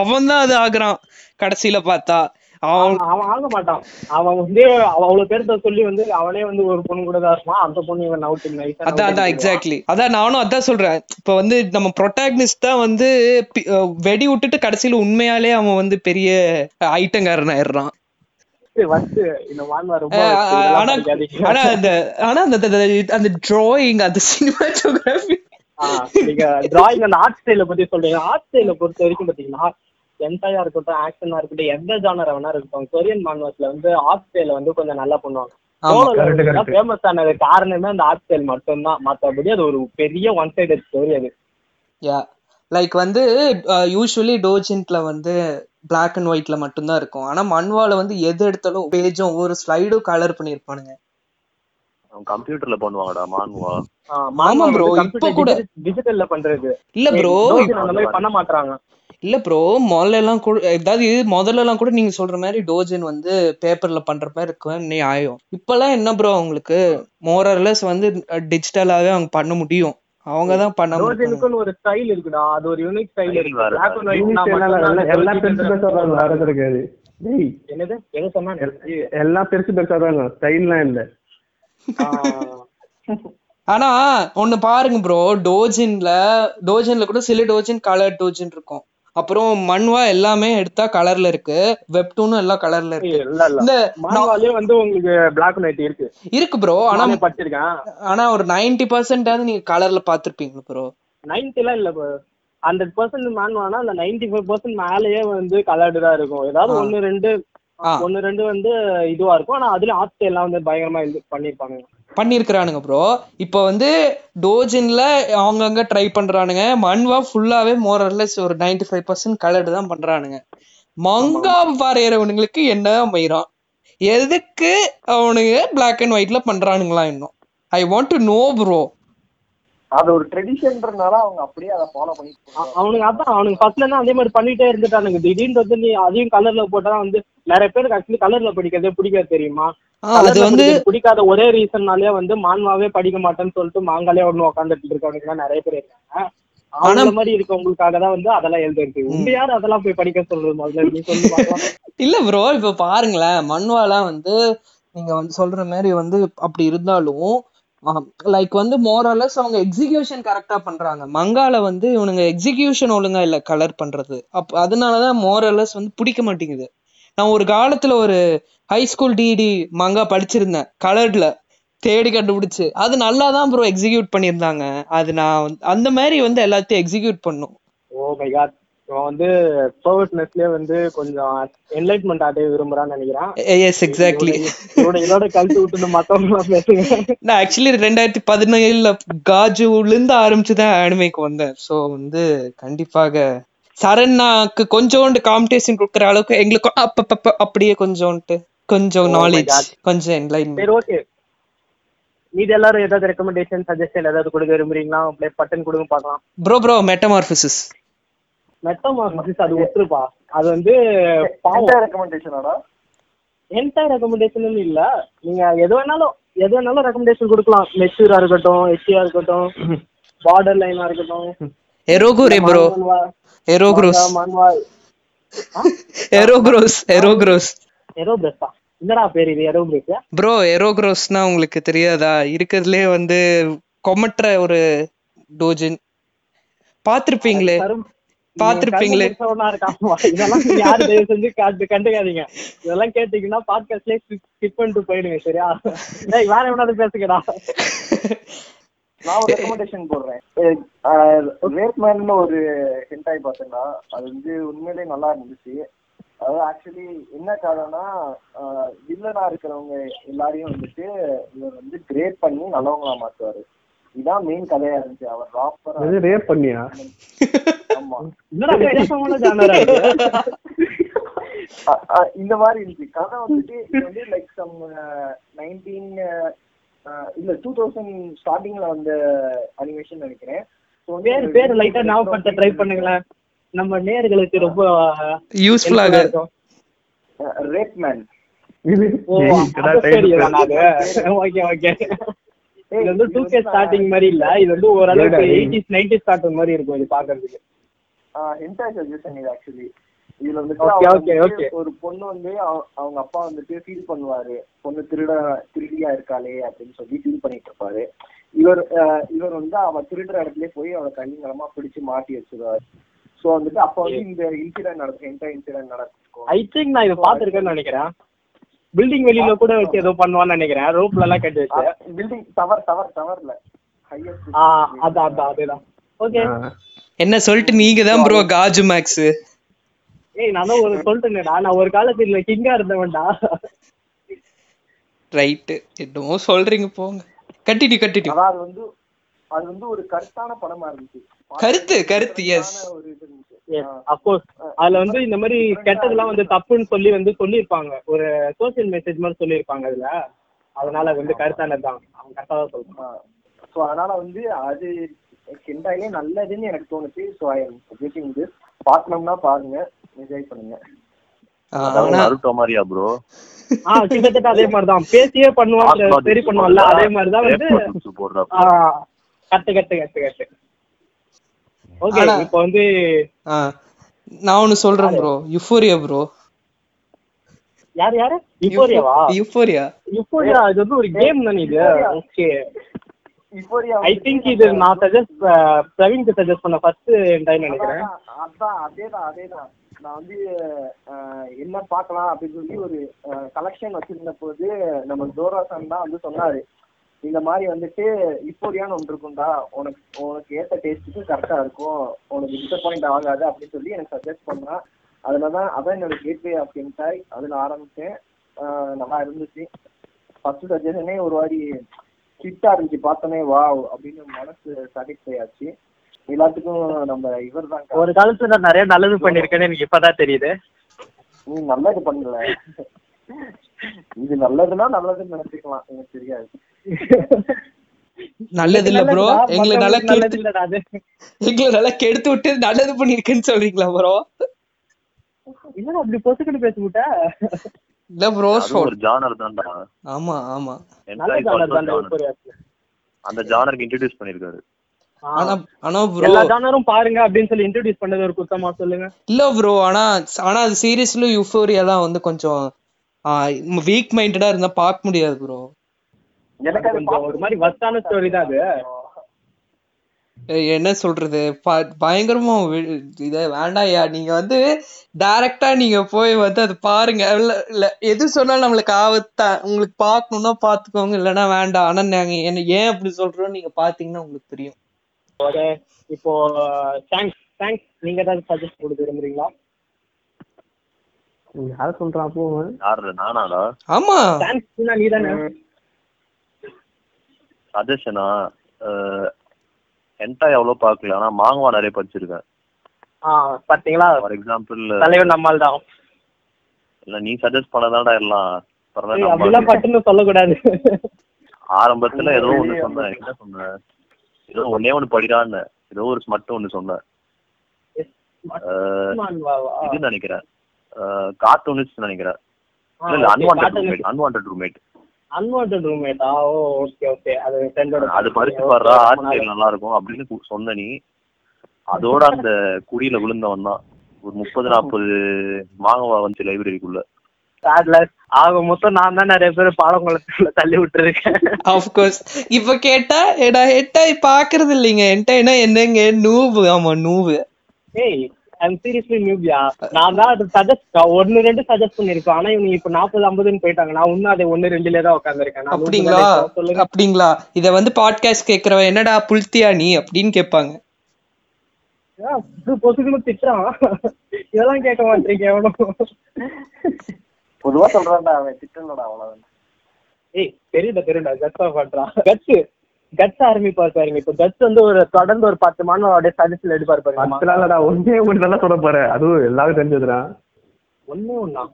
அவன் தான் அது ஆகுறான். கடைசியில பார்த்தா. அவன் அவன் ஆக மாட்டான். அவன் வந்து அவ அவ்வளவு பேர்த்த சொல்லி வந்து அவனே வந்து ஒரு பொண்ணு கூட தான் இருப்பான். அந்த பொண்ணு இவன் அவுட் அதான் அதான் எக்ஸாக்ட்லி அதான் நானும் அதான் சொல்றேன். இப்ப வந்து நம்ம ப்ரொட்டாகனிஸ்ட் தான் வந்து வெடி விட்டுட்டு கடைசியில உண்மையாலே அவன் வந்து பெரிய ஐட்டங்காரன் ஆயிடுறான். அந்த டிராயிங் அந்த சினிமாட்டோகிராஃபி நீங்க டிராயிங் அந்த ஆர்ட் ஸ்டைல பத்தி சொல்றீங்க. ஆர்ட் ஸ்டைல பொறுத்த வரைக்கும் பாத்தீங்கன்னா என்டையா இருக்கட்டும் ஆக்ஷனா இருக்கட்டும் எந்த ஜானர் வேணா இருக்கட்டும் கொரியன் மான்வாஸ்ல வந்து ஆர்ட் ஸ்டைல வந்து கொஞ்சம் நல்லா பண்ணுவாங்க. ஃபேமஸ் ஆனது காரணமே அந்த ஆர்ட் ஸ்டைல் மட்டும்தான். மத்தபடி அது ஒரு பெரிய ஒன் சைடட் ஸ்டோரி அது. யா லைக் வந்து யூஸ்வலி டோஜென்ட்ல வந்து Black அண்ட் ஒயிட்ல மட்டும்தான் இருக்கும். ஆனா மன்வால வந்து எது எடுத்தாலும் பேஜும் ஒவ்வொரு ஸ்லைடும் கலர் பண்ணிருப்பானுங்க அவன் கம்ப்யூட்டர்ல பண்ணுவாங்கடா மான்வா ஆமா bro, இப்ப கூட. டிஜிட்டல்ல பண்றது. இல்ல ப்ரோ அந்த மாதிரி பண்ண மாட்டாங்க இல்ல ப்ரோ முதல்ல எல்லாம் கூட ஏதாவது முதல்ல எல்லாம் கூட நீங்க சொல்ற மாதிரி டோஜன் வந்து பேப்பர்ல பண்ற மாதிரி இருக்கும் நியாயம் இப்பெல்லாம் என்ன ப்ரோ அவங்களுக்கு? மோரர்லெஸ் வந்து டிஜிட்டலாவே அவங்க பண்ண முடியும். அவங்க தான் பண்ண முடியும். டோஜனுக்குன்னு ஒரு ஸ்டைல் இருக்குடா. அது ஒரு யூனிக் ஸ்டைல் இருக்கு. என்னது? எங்க சொன்னாங்க எல்லாம் பெருசு பெருசா தான் ஸ்டைல்லாம் இல்ல. ஆனா ஒண்ணு பாருங்க ப்ரோ டோஜின்ல டோஜின்ல கூட சில டோஜின் கலர் டோஜின் இருக்கும். அப்புறம் மண்வா எல்லாமே எடுத்தா கலர்ல இருக்கு. வெப்டூனும் எல்லாம் கலர்ல இருக்கு. இந்த மான்வாலே வந்து உங்களுக்கு Black and white இருக்கு. இருக்கு ப்ரோ ஆனா படிச்சிருக்கேன். ஆனா ஒரு நைன்டி பர்சன்டாவது நீங்க கலர்ல பாத்திருப்பீங்க ப்ரோ நைன்டி எல்லாம் இல்ல ஹண்ட்ரட் பர்சன்ட் மேன்வானா அந்த நைன்டி ஃபைவ் பர்சன்ட் மேலேயே வந்து கலர்டு தான் இருக்கும். ஏதாவது. ஒன்னு ரெண்டு. ஒன்னு ரெண்டு வந்து இதுவா இருக்கும். ஆனா அதுல ஆர்ட் எல்லாம் வந்து பயங்கரமா பண்ணிருப்பாங்க. பண்ணியிருக்கிறானுங்க ப்ரோ இப்போ வந்து டோஜின்ல அவங்கங்க ட்ரை பண்றானுங்க. மன்வா ஃபுல்லாவே மோரர்லெஸ் ஒரு 95% ஃபைவ் பர்சன்ட் கலர்டு தான் பண்றானுங்க. மங்கா வரையறவனுங்களுக்கு என்ன மயிரான் எதுக்கு அவனுங்க பிளாக் அண்ட் ஒயிட்ல பண்றானுங்களா இன்னும்? I want to know bro அது ஒரு ட்ரெடிஷன்றனால அவங்க அப்படியே அதை ஃபாலோ பண்ணி அ- அவனுங்க அதான் அவனுங்க ஃபர்ஸ்ட்ல இருந்து அதே மாதிரி பண்ணிட்டே இருந்துட்டானுங்க. திடீர்னு வந்து நீ அதையும் கலர்ல போட்டா வந்து நிறைய பேருக்கு ஆக்சுவலி கலர்ல படிக்கிறதே பிடிக்காது தெரியுமா? அது வந்து பிடிக்காத ஒரே ரீசன்னாலே வந்து மான்மாவே படிக்க மாட்டேன்னு சொல்லிட்டு மாங்காலே ஒண்ணு உட்காந்துட்டு இருக்கவனுங்க நிறைய பேர் இருக்காங்க. அந்த மாதிரி இருக்கவங்களுக்காக தான் வந்து அதெல்லாம் எழுதிருக்கு. உங்க யாரு அதெல்லாம் போய் படிக்க சொல்றது முதல்ல? இல்ல ப்ரோ இப்ப பாருங்களேன். மண்வாலாம் வந்து நீங்க வந்து சொல்ற மாதிரி வந்து அப்படி இருந்தாலும் லைக் வந்து மோரலஸ் அவங்க எக்ஸிகியூஷன் கரெக்டா பண்றாங்க. மங்கால வந்து இவனுங்க எக்ஸிகியூஷன் ஒழுங்கா இல்ல கலர் பண்றது. அப் அதனாலதான் மோரலஸ் வந்து பிடிக்க மாட்டேங்குது. நான் ஒரு காலத்துல ஒரு ஹை ஸ்கூல் டிடி மங்கா படிச்சிருந்தேன். கலர்ட்ல தேடி கண்டுபிடிச்சு. அது நல்லா தான் ப்ரோ எக்ஸிக்யூட் பண்ணியிருந்தாங்க. அது நான் அந்த மாதிரி வந்து எல்லாத்தையும் எக்ஸிக்யூட் பண்ணும். ஓ மை காட் இவன் வந்து பர்வர்ட்னஸ்லயே வந்து கொஞ்சம் என்லைட்மெண்ட் ஆட்டே விரும்புறான்னு நினைக்கிறான். எஸ் எக்ஸாக்ட்லி இதோட கழுத்து விட்டு மத்தவங்க பேசுங்க. நான் ஆக்சுவலி ரெண்டாயிரத்தி பதினேழுல காஜுல இருந்து ஆரம்பிச்சுதான் ஆனிமேக்கு வந்தேன். சோ வந்து கண்டிப்பாக சரண்னாக்கு கொஞ்சோண்டு காம்படிஷன் கொடுக்குற அளவுக்கு எங்களுக்கு அப்பப்ப அப்படியே கொஞ்சோண்டு கொஞ்சம் Oh நாலேஜ் God. கொஞ்சம் என்லைன்மெண்ட் சரி ஓகே மீதி எல்லாரும் ஏதாவது ரெக்கமெண்டேஷன் சஜஷன் ஏதாவது கொடுக்க விரும்புறீங்களா? அப்படியே பட்டன் கொடுங்க பார்க்கலாம். ப்ரோ ப்ரோ மெட்டமார்பிசிஸ் மெட்டமார்பிசிஸ் அது ஒத்துருப்பா. அது வந்து பாவம். ரெக்கமெண்டேஷனாடா என்ட ரெக்கமெண்டேஷன் இல்ல. நீங்க எது வேணாலும் எது வேணாலும் ரெக்கமெண்டேஷன் கொடுக்கலாம். மெச்சூரா இருக்கட்டும் எச்சியா இருக்கட்டும் பார்டர் லைனா இருக்கட்டும். எரோக்ரோஸ் மான்வா எரோக்ரோஸ் எரோக்ரோஸ் எரோ பிரஸ்டா என்னடா பேர் இது? எரோ பிரஸ் ப்ரோ எரோக்ரோஸ்னா உங்களுக்கு தெரியாதா? இருக்கிறதுலே வந்து கொமட்டுற ஒரு டோஜின். இதெல்லாம் நீங்க யாரு தயவு செஞ்சு கண்டுக்காதீங்க. இதெல்லாம் கேட்டீங்கன்னா பாட்காஸ்ட்லயே ஸ்கிப் பண்ணிட்டு போயிடுங்க சரியா? வேற எவனாவது பேசுங்கடா. நான் ஒரு ரெக்கமெண்டேஷன் போடுறேன். ரேப்மேன் ஒரு ஹென்டாய் பார்த்தேன்னா அது வந்து உண்மையிலேயே நல்லா இருந்துச்சு. அதாவது ஆக்சுவலி என்ன காரணம்னா வில்லனா இருக்கிறவங்க எல்லாரையும் வந்துட்டு இவர் வந்து கிரேட் பண்ணி நல்லவங்களா மாத்துவாரு. இதான் மெயின் கதையா இருந்துச்சு. அவர் ராப்பரா ரேப் பண்ணியா? ஆமா. இந்த மாதிரி இருந்துச்சு. கதை வந்துட்டு இது வந்து லைக் சம் நைன்டீன் இல்ல டூ தௌசண்ட் ஸ்டார்டிங்ல வந்த அனிமேஷன் நினைக்கிறேன். பேர் பேர் லைட்டா ஞாபகப்படுத்த ட்ரை பண்ணுங்களேன். நம்ம நேர்களுக்கு ரொம்ப யூஸ்ஃபுல்லாக helpful-ஆ இருக்கும். ரேப் மேன் இது ஓ, ஏய், இங்கடா அது time சரி பேசு. தானா அது? ஓகே. ஓகே இது வந்து டூ கே ஸ்டார்டிங் மாதிரி இல்ல. இது வந்து ஓரளவுக்கு எயிட்டிஸ் நைன்டிஸ் ஸ்டார்டிங் மாதிரி இருக்கும் இது பாக்குறதுக்கு என்டையர் சஜஷன் இது ஆக்சுவலி இதுல வந்துட்டு. ஒரு பொண்ணு வந்து அவ- அவங்க அப்பா வந்துட்டு ஃபீல் பண்ணுவாரு. பொண்ணு திருட திருடியா இருக்காளே அப்படின்னு சொல்லி ஃபீல் பண்ணிட்டு இருப்பாரு. இவர் இவர் வந்து அவ திருடுற இடத்துல போய் அவளை கண்ணிங்கரமா பிடிச்சு மாட்டி வச்சிருவாரு. சோ வந்துட்டு அப்ப வந்து இந்த இன்சிடென்ட் நடக்கும் என்டையர் இன்சிடென்ட் நடக்கும். ஐ திங்க் நான் இதை பாத்துருக்கேன்னு நினைக்கிறேன். பில்டிங் வெளியில கூட வச்சு ஏதோ பண்ணுவான்னு நினைக்கிறேன். ரோப்ல எல்லாம் கட்டி வச்சு. பில்டிங் டவர் டவர் டவர்ல ஹையஸ்ட் ஆ அதான் அதான் அதேதான். ஓகே. என்ன சொல்லிட்டு நீங்க தான் ப்ரோ காஜு மேக்ஸ் ஏய் நான் ஒரு சொல்லிட்டேன்டா. நான் ஒரு காலத்துல கிங்கா இருந்தவன்டா. ரைட்டு என்னமோ சொல்றீங்க போங்க. கட்டிட்டு கட்டிட்டு அதான் அது வந்து அது வந்து ஒரு கருத்தான படமா இருந்துச்சு. கருத்து, கருத்து, இருந்துச்சு. அப்கோர்ஸ் அதுல வந்து இந்த மாதிரி கெட்டதெல்லாம் வந்து தப்புன்னு சொல்லி வந்து சொல்லியிருப்பாங்க. ஒரு சோசியல் மெசேஜ் மாதிரி சொல்லியிருப்பாங்க அதுல. அதனால அது வந்து கருத்தானது தான். அவன் கரெக்டா தான் சொல்றான். ஸோ அதனால வந்து அது கெண்டாயிலே நல்லதுன்னு எனக்கு தோணுச்சு. ஸோ ஐ எம் திஸ் பார்க்கணும்னா பாருங்க. என்ஜாய் பண்ணுங்க. அதாவது ஆனா நருட்டோ மாதிரியா ப்ரோ ஆ கிட்டத்தட்ட அதே மாதிரி தான் பேசியே பண்ணுவான் சரி பண்ணுவான்ல அதே மாதிரி தான் வந்து கட்டு கட்டு கட்டு ஓகே இப்போ வந்து நான் ஒன்னு சொல்றேன் ப்ரோ யுஃபோரியா ப்ரோ யார் யாரு? யுஃபோரியாவா யுஃபோரியா யுஃபோரியா இது வந்து ஒரு கேம் தானே இது? ஓகே ஐ திங்க் இது நான் சஜஸ்ட் சஜஸ்ட் பண்ண ஃபர்ஸ்ட் டைம் நினைக்கிறேன். அதான் அதேதான் அதேதான். நான் வந்து என்ன பார்க்கலாம் அப்படின்னு சொல்லி ஒரு கலெக்ஷன் வச்சிருந்த போது நம்ம ஜோராசன் தான் வந்து சொன்னாரு. இந்த மாதிரி வந்துட்டு இப்போடியான ஒன்று இருக்கும்டா. உனக்கு உனக்கு ஏத்த டேஸ்ட்டுக்கு கரெக்டா இருக்கும். உனக்கு டிசப்பாயிண்ட் ஆகாது அப்படின்னு சொல்லி எனக்கு சஜஸ்ட் அதில் அதுலதான் அதான் என்னோட கேட்வே ஆஃப் என்டாய் அதுல ஆரம்பிச்சேன். நல்லா இருந்துச்சு. ஃபர்ஸ்ட் சஜஷனே ஒரு வாரி ஹிட்டா இருந்துச்சு. பார்த்தோன்னே வாவ் அப்படின்னு மனசு சாட்டிஸ்ஃபை ஆச்சு எல்லாத்துக்கும் நம்ம இவர் தான் ஒரு காலத்துல நான் நிறைய நல்லது பண்ணிருக்கேன்னு எனக்கு இப்பதான் தெரியுது. நீ நல்லது பண்ணல. இது நல்லதுன்னா நல்லதுன்னு நினைச்சுக்கலாம். எனக்கு தெரியாது. நல்லது இல்ல ப்ரோ எங்களை நல்லா நல்லது கெடுத்து எங்களை நல்லா கெடுத்து விட்டு நல்லது பண்ணிருக்கேன்னு சொல்றீங்களா ப்ரோ என்னடா அப்படி பொசுக்கிட்டு பேசி விட்ட? இல்ல ப்ரோ ஒரு ஜானர் தான்டா. ஆமா ஆமா. அந்த ஜானருக்கு இன்ட்ரடியூஸ் பண்ணிருக்காரு ஆனா ப்ரோ ஜானரும் பாருங்க அப்படின்னு சொல்லி இன்ட்ரோடியூஸ் பண்ணது ஒரு குத்தமா சொல்லுங்க. இல்ல ப்ரோ ஆனா ஆனா அது சீரியஸ்ல யூஃபோரியா தான் வந்து கொஞ்சம் வீக் மைண்டடா இருந்தா பார்க்க முடியாது ப்ரோ எனக்கு அது கொஞ்சம் ஒரு மாதிரி வஸ்டான ஸ்டோரி தான் அது. என்ன சொல்றது? பயங்கரமா இத வேண்டாம்யா. நீங்க வந்து டைரக்டா நீங்க போய் வந்து அது பாருங்க. இல்ல எது சொன்னாலும் நம்மளுக்கு ஆபத்தா உங்களுக்கு பார்க்கணும்னா பாத்துக்கோங்க இல்லைன்னா வேண்டாம். ஆனா நாங்க என்ன ஏன் அப்படி சொல்றோம் நீங்க பாத்தீங்கன்னா உங்களுக்கு தெரியும். இப்போ தேங்க்ஸ் தேங்க்ஸ் நீங்க ஏதாவது சஜஸ்ட் கொடுக்க விரும்புறீங்களா? யார சொல்றான் அப்போ? யாரு நானாடா ஆமா. தேங்க்ஸ் நீ தானே சஜஷனா என்டா எவ்வளவு பார்க்கல ஆனா மாங்கவா நிறைய படிச்சிருக்கேன் ஆ பாத்தீங்களா? ஃபார் எக்ஸாம்பிள் தலைவர் நம்மால் தான் இல்ல நீ சஜஸ்ட் பண்ணதாடா எல்லாம். பரவாயில்ல பட்டுன்னு சொல்லக்கூடாது. ஆரம்பத்துல ஏதோ ஒண்ணு சொன்னேன். என்ன சொன்னேன் ஏதோ ஒன்னே ஒண்ணு படிடான்னு. ஏதோ ஒரு ஸ்மட் ஒண்ணு சொன்னேன். இது நினைக்கிறேன். கார்ட்டூனிஸ்ட் நினைக்கிறேன். இல்ல unwanted roommate unwanted roommate unwanted ரூம்மேட்டா oh okay okay அது ஃப்ரெண்டோட அது படிச்சு பாடுறா ஆர்ட் நல்லா இருக்கும் அப்படின்னு சொன்ன நீ. அதோட அந்த குடியில விழுந்தவன் தான் ஒரு முப்பது நாற்பது மாங்கவா வந்துச்சு லைப்ரரிக்குள்ள சேட்லஸ் ஆக மொத்தம் நான் தான் நிறைய பேர் பாலங்குளத்துல தள்ளி விட்டுருக்கேன். ஆஃப்கோர்ஸ் இப்ப கேட்டா ஏடா ஹெட்டாய் பாக்குறது இல்லைங்க. ஹெட்டாய்னா என்னங்க? நூவு ஆமா நூவு ஏய் ஐம் சீரியஸ்லி நியூபியா நான் தான் அது சஜஸ்ட் ஒன்னு ரெண்டு சஜஸ்ட் பண்ணிருக்கேன் ஆனா இவங்க இப்ப நாற்பது ஐம்பதுன்னு போயிட்டாங்க. நான் இன்னும் அதை ஒன்னு ரெண்டுல தான் உட்காந்துருக்கேன் அப்படிங்களா? அப்படிங்களா? இத வந்து பாட்காஸ்ட் கேக்குறவன் என்னடா புல்தியா நீ? அப்படின்னு கேட்பாங்க. பொசுக்குன்னு திட்டுறான். இதெல்லாம் கேட்க மாட்டேங்க எவனும். பொதுவா சொல்றேன்டா அவன் திட்டலடா அவ்வளவுதான். ஏய் தெரியுதா தெரியுதா கட்ஸா பண்றான் கட்ஸ் கட்ஸ் ஆரம்பிப்பார் பாருங்க இப்ப கட்ஸ் வந்து ஒரு தொடர்ந்து ஒரு பத்து மாதம் அப்படியே சஜஸ்ட்ல எடுப்பார் பத்து பாருங்க நாள்லடா ஒன்னே ஒன்று நல்லா சொல்ல போறேன். அதுவும் எல்லாரும் தெரிஞ்சதுடா. ஒண்ணு? ஒண்ணா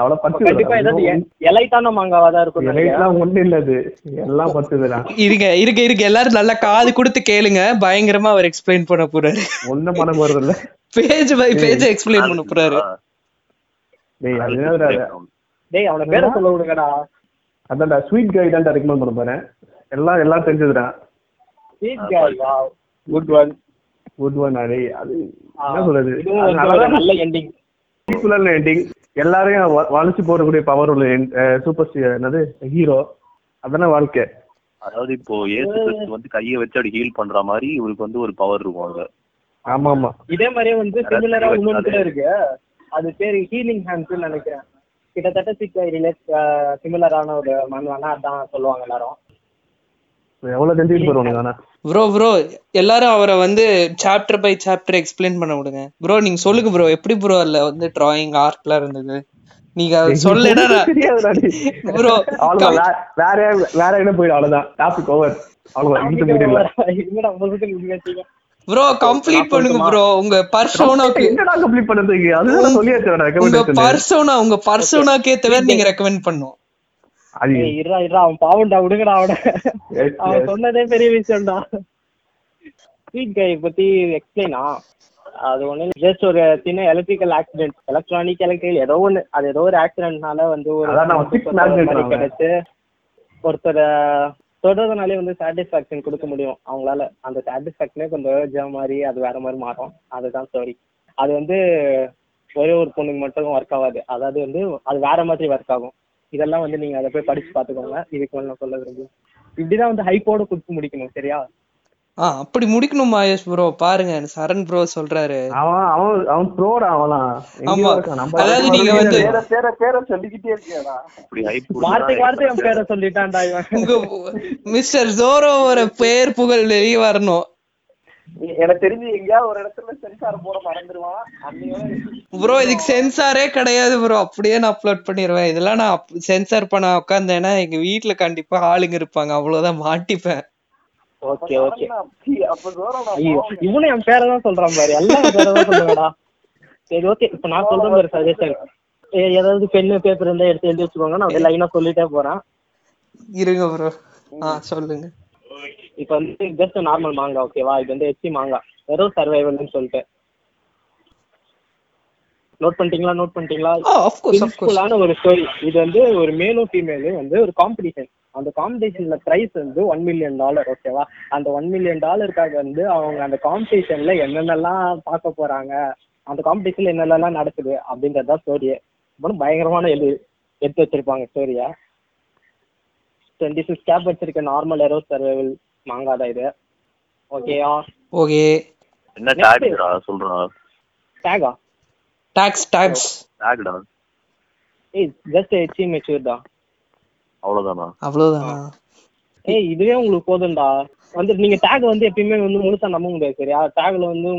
அவ்வளவு ஒண்ணு நல்லா காது கொடுத்து கேளுங்க. பயங்கரமா அவர் எக்ஸ்பிளைன் பண்ண போறாரு. ஒண்ணும் பண்ண போறது இல்ல பேஜ் பை பேஜ் எக்ஸ்பிளைன் பண்ண போறாரு. டேய் அது என்னதுடா அது? டேய் அவன பேரை சொல்ல விடுங்கடா. அதான்டா ஸ்வீட் கை தான் ரெக்கமெண்ட் பண்ண போறேன். எல்லாம் எல்லாம் தெரிஞ்சதுடா. Sweet guy wow good one good one டேய் அது என்ன சொல்றது? இதுவும் அது வந்து நல்லா ஒரு நல்ல எண்டிங் பீப்புளல் எண்டிங் எல்லாரையும் வ- வளைச்சு போடக்கூடிய பவர் உள்ள சூப்பர் என்னது? ஹீரோ அதானே வாழ்க்கை. அதாவது இப்போ ஏசு கிறிஸ்து வந்து கையை வச்சு அப்படி ஹீல் பண்ற மாதிரி இவருக்கு வந்து ஒரு பவர் இருக்கும் அங்க. ஆமா ஆமா இதே மாதிரியே வந்து சிமிலரா கூட இருக்கு. அது பேரு ஹீலிங் ஹேண்ட்ஸ் நினைக்கிறேன். கிட்டத்தட்ட சிக் ரிலேட் சிமிலரான ஒரு மண்வானா அதான் சொல்லுவாங்க எல்லாரும். எவ்வளவு தெரிஞ்சுக்கிட்டு போறோம் ப்ரோ ப்ரோ எல்லாரும் அவரை வந்து சாப்டர் பை சாப்டர் எக்ஸ்பிளைன் பண்ண விடுங்க. ப்ரோ நீங்க சொல்லுங்க ப்ரோ எப்படி ப்ரோ அதுல வந்து டிராயிங் ஆர்ட்லாம் இருந்தது? நீங்க டேய். ப்ரோ வேற வேற என்ன போயிடும்? அவ்வளவுதான். டாபிக் ஓவர் அவ்வளவுதான். ப்ரோ கம்ப்ளீட் பண்ணுங்க ப்ரோ உங்க பர்சோனாக்கு என்னடா கம்ப்ளீட் பண்றதுக்கு? அதுதான் சொல்லியாச்சு உங்க ரெக்கமெண்டேஷன் பர்சோனா உங்க பர்சோனாக்கு மாதிரி நீங்க ரெக்கமெண்ட் பண்ணும் அது இருடா இருடா அவன் பாவம்டா விடுங்கடா அவன. அவன். சொன்னதே பெரிய விஷயம்டா. ஸ்வீட் கை பத்தி எக்ஸ்பிளைனா அது ஒண்ணு ஜஸ்ட் ஒரு சின்ன எலக்ட்ரிக்கல் ஆக்சிடென்ட் எலக்ட்ரானிக் எலக்ட்ரிக்கல் ஏதோ ஒண்ணு. அது ஏதோ ஒரு ஆக்சிடென்ட்னால வந்து ஒரு. கிடைச்சு ஒருத்தரை தொடர்றதுனாலே வந்து சாட்டிஸ்ஃபேக்ஷன் கொடுக்க முடியும். அவங்களால அந்த சாட்டிஸ்ஃபேக்ஷனே கொஞ்சம் urge மாதிரி அது வேற மாதிரி மாறும். அதுதான் ஸ்டோரி அது வந்து ஒரே ஒரு பொண்ணுக்கு மட்டும் ஒர்க் ஆகாது. அதாவது வந்து அது வேற மாதிரி ஒர்க் ஆகும். இதெல்லாம் வந்து நீங்க அதை போய் படிச்சு பாத்துக்கோங்க இதுக்கு மேல நான் சொல்ல விரும்புகிறேன் இப்படிதான் வந்து ஹைப்போட கொடுத்து முடிக்கணும் சரியா? ஆ அப்படி முடிக்கணும் மாயேஷ் ப்ரோ பாருங்க சரண் ப்ரோ சொல்றாரு. அவன் அவன் அவன் ப்ரோடா அவன்லாம். ஆமா. எங்கேயோ அதாவது நீங்க வந்து- பேர பேர சொல்லிக்கிட்டே இருக்கியாடா? வார்த்தை வார்த்தை பேரை சொல்லிட்டான்டா இவன். உங்க மிஸ்டர் ஜோரோவோட பேர் புகழ் வெளியே வரணும். எனக்கு தெரிஞ்சு எங்கேயாவது ஒரு இடத்துல சென்சார் போட மறந்துடுவான் அன்னையோட ப்ரோ இதுக்கு சென்சாரே கிடையாது ப்ரோ அப்படியே நான் அப்லோட் பண்ணிடுவேன் இதெல்லாம் நான் சென்சார் பண்ண உட்காந்தேன்னா எங்க வீட்ல கண்டிப்பா ஆளுங்க இருப்பாங்க. அவ்வளவுதான் மாட்டிப்பேன். Okay okay. இவனும் என் பேரை தான் சொல்றான் பாரு. எல்லாம் பேரை தான் சொல்லுங்கடா சரி ஓகே. இப்போ நான் சொல்றேன் பாரு சஜஷன் ஏதாவது பென்னு பேப்பர் இருந்தா எடுத்து எழுதி வச்சுக்கோங்க. நான் அப்படியே லைனா சொல்லிட்டே போறேன். இருங்க ப்ரோ ஆ சொல்லுங்க. இப்போ வந்து ஜஸ்ட் நார்மல் மாங்கா ஓகேவா இது வந்து எச்சி மாங்கா வெறும் சர்வைவல்னு சொல்லிட்டு. நோட் பண்ணிட்டீங்களா? நோட் பண்ணிட்டீங்களா? ஆ ஆஃப் கோர்ஸ் ஆஃப் கோர்ஸ் சிம்பிளான ஒரு ஸ்டோரி இது வந்து ஒரு மேலும் ஃபீமேலும் வந்து ஒரு காம்படிஷன் அந்த காம்படிஷன்ல பிரைஸ் வந்து ஒன் மில்லியன் டாலர் ஓகேவா அந்த ஒன் மில்லியன் டாலருக்காக வந்து அவங்க அந்த காம்படிஷன்ல என்னென்னலாம் பார்க்க போறாங்க? அந்த காம்படிஷன்ல என்னென்னலாம் நடக்குது? அப்படின்றதா ஸ்டோரியே ரொம்ப பயங்கரமான எழுதி எடுத்து வச்சிருப்பாங்க ஸ்டோரியா டுவெண்ட்டி சிக்ஸ் கேப் வச்சிருக்க நார்மல் எரோ சர்வைவல் மாங்கா தான் இது. ஓகேயா ஓகே என்ன டேக்டா சொல்றா. டேகா டாக்ஸ் டாக்ஸ் டேக்டா ஏய் ஜஸ்ட் எச்சி மெச்சூர் தான் அவ்வளவுதானா? அவ்வளவுதானா? ஏய் இதுவே உங்களுக்கு போதும்டா. வந்து நீங்க டேக் வந்து எப்பயுமே வந்து முழுசா நம்ப முடியாது சரியா? டேக்ல வந்து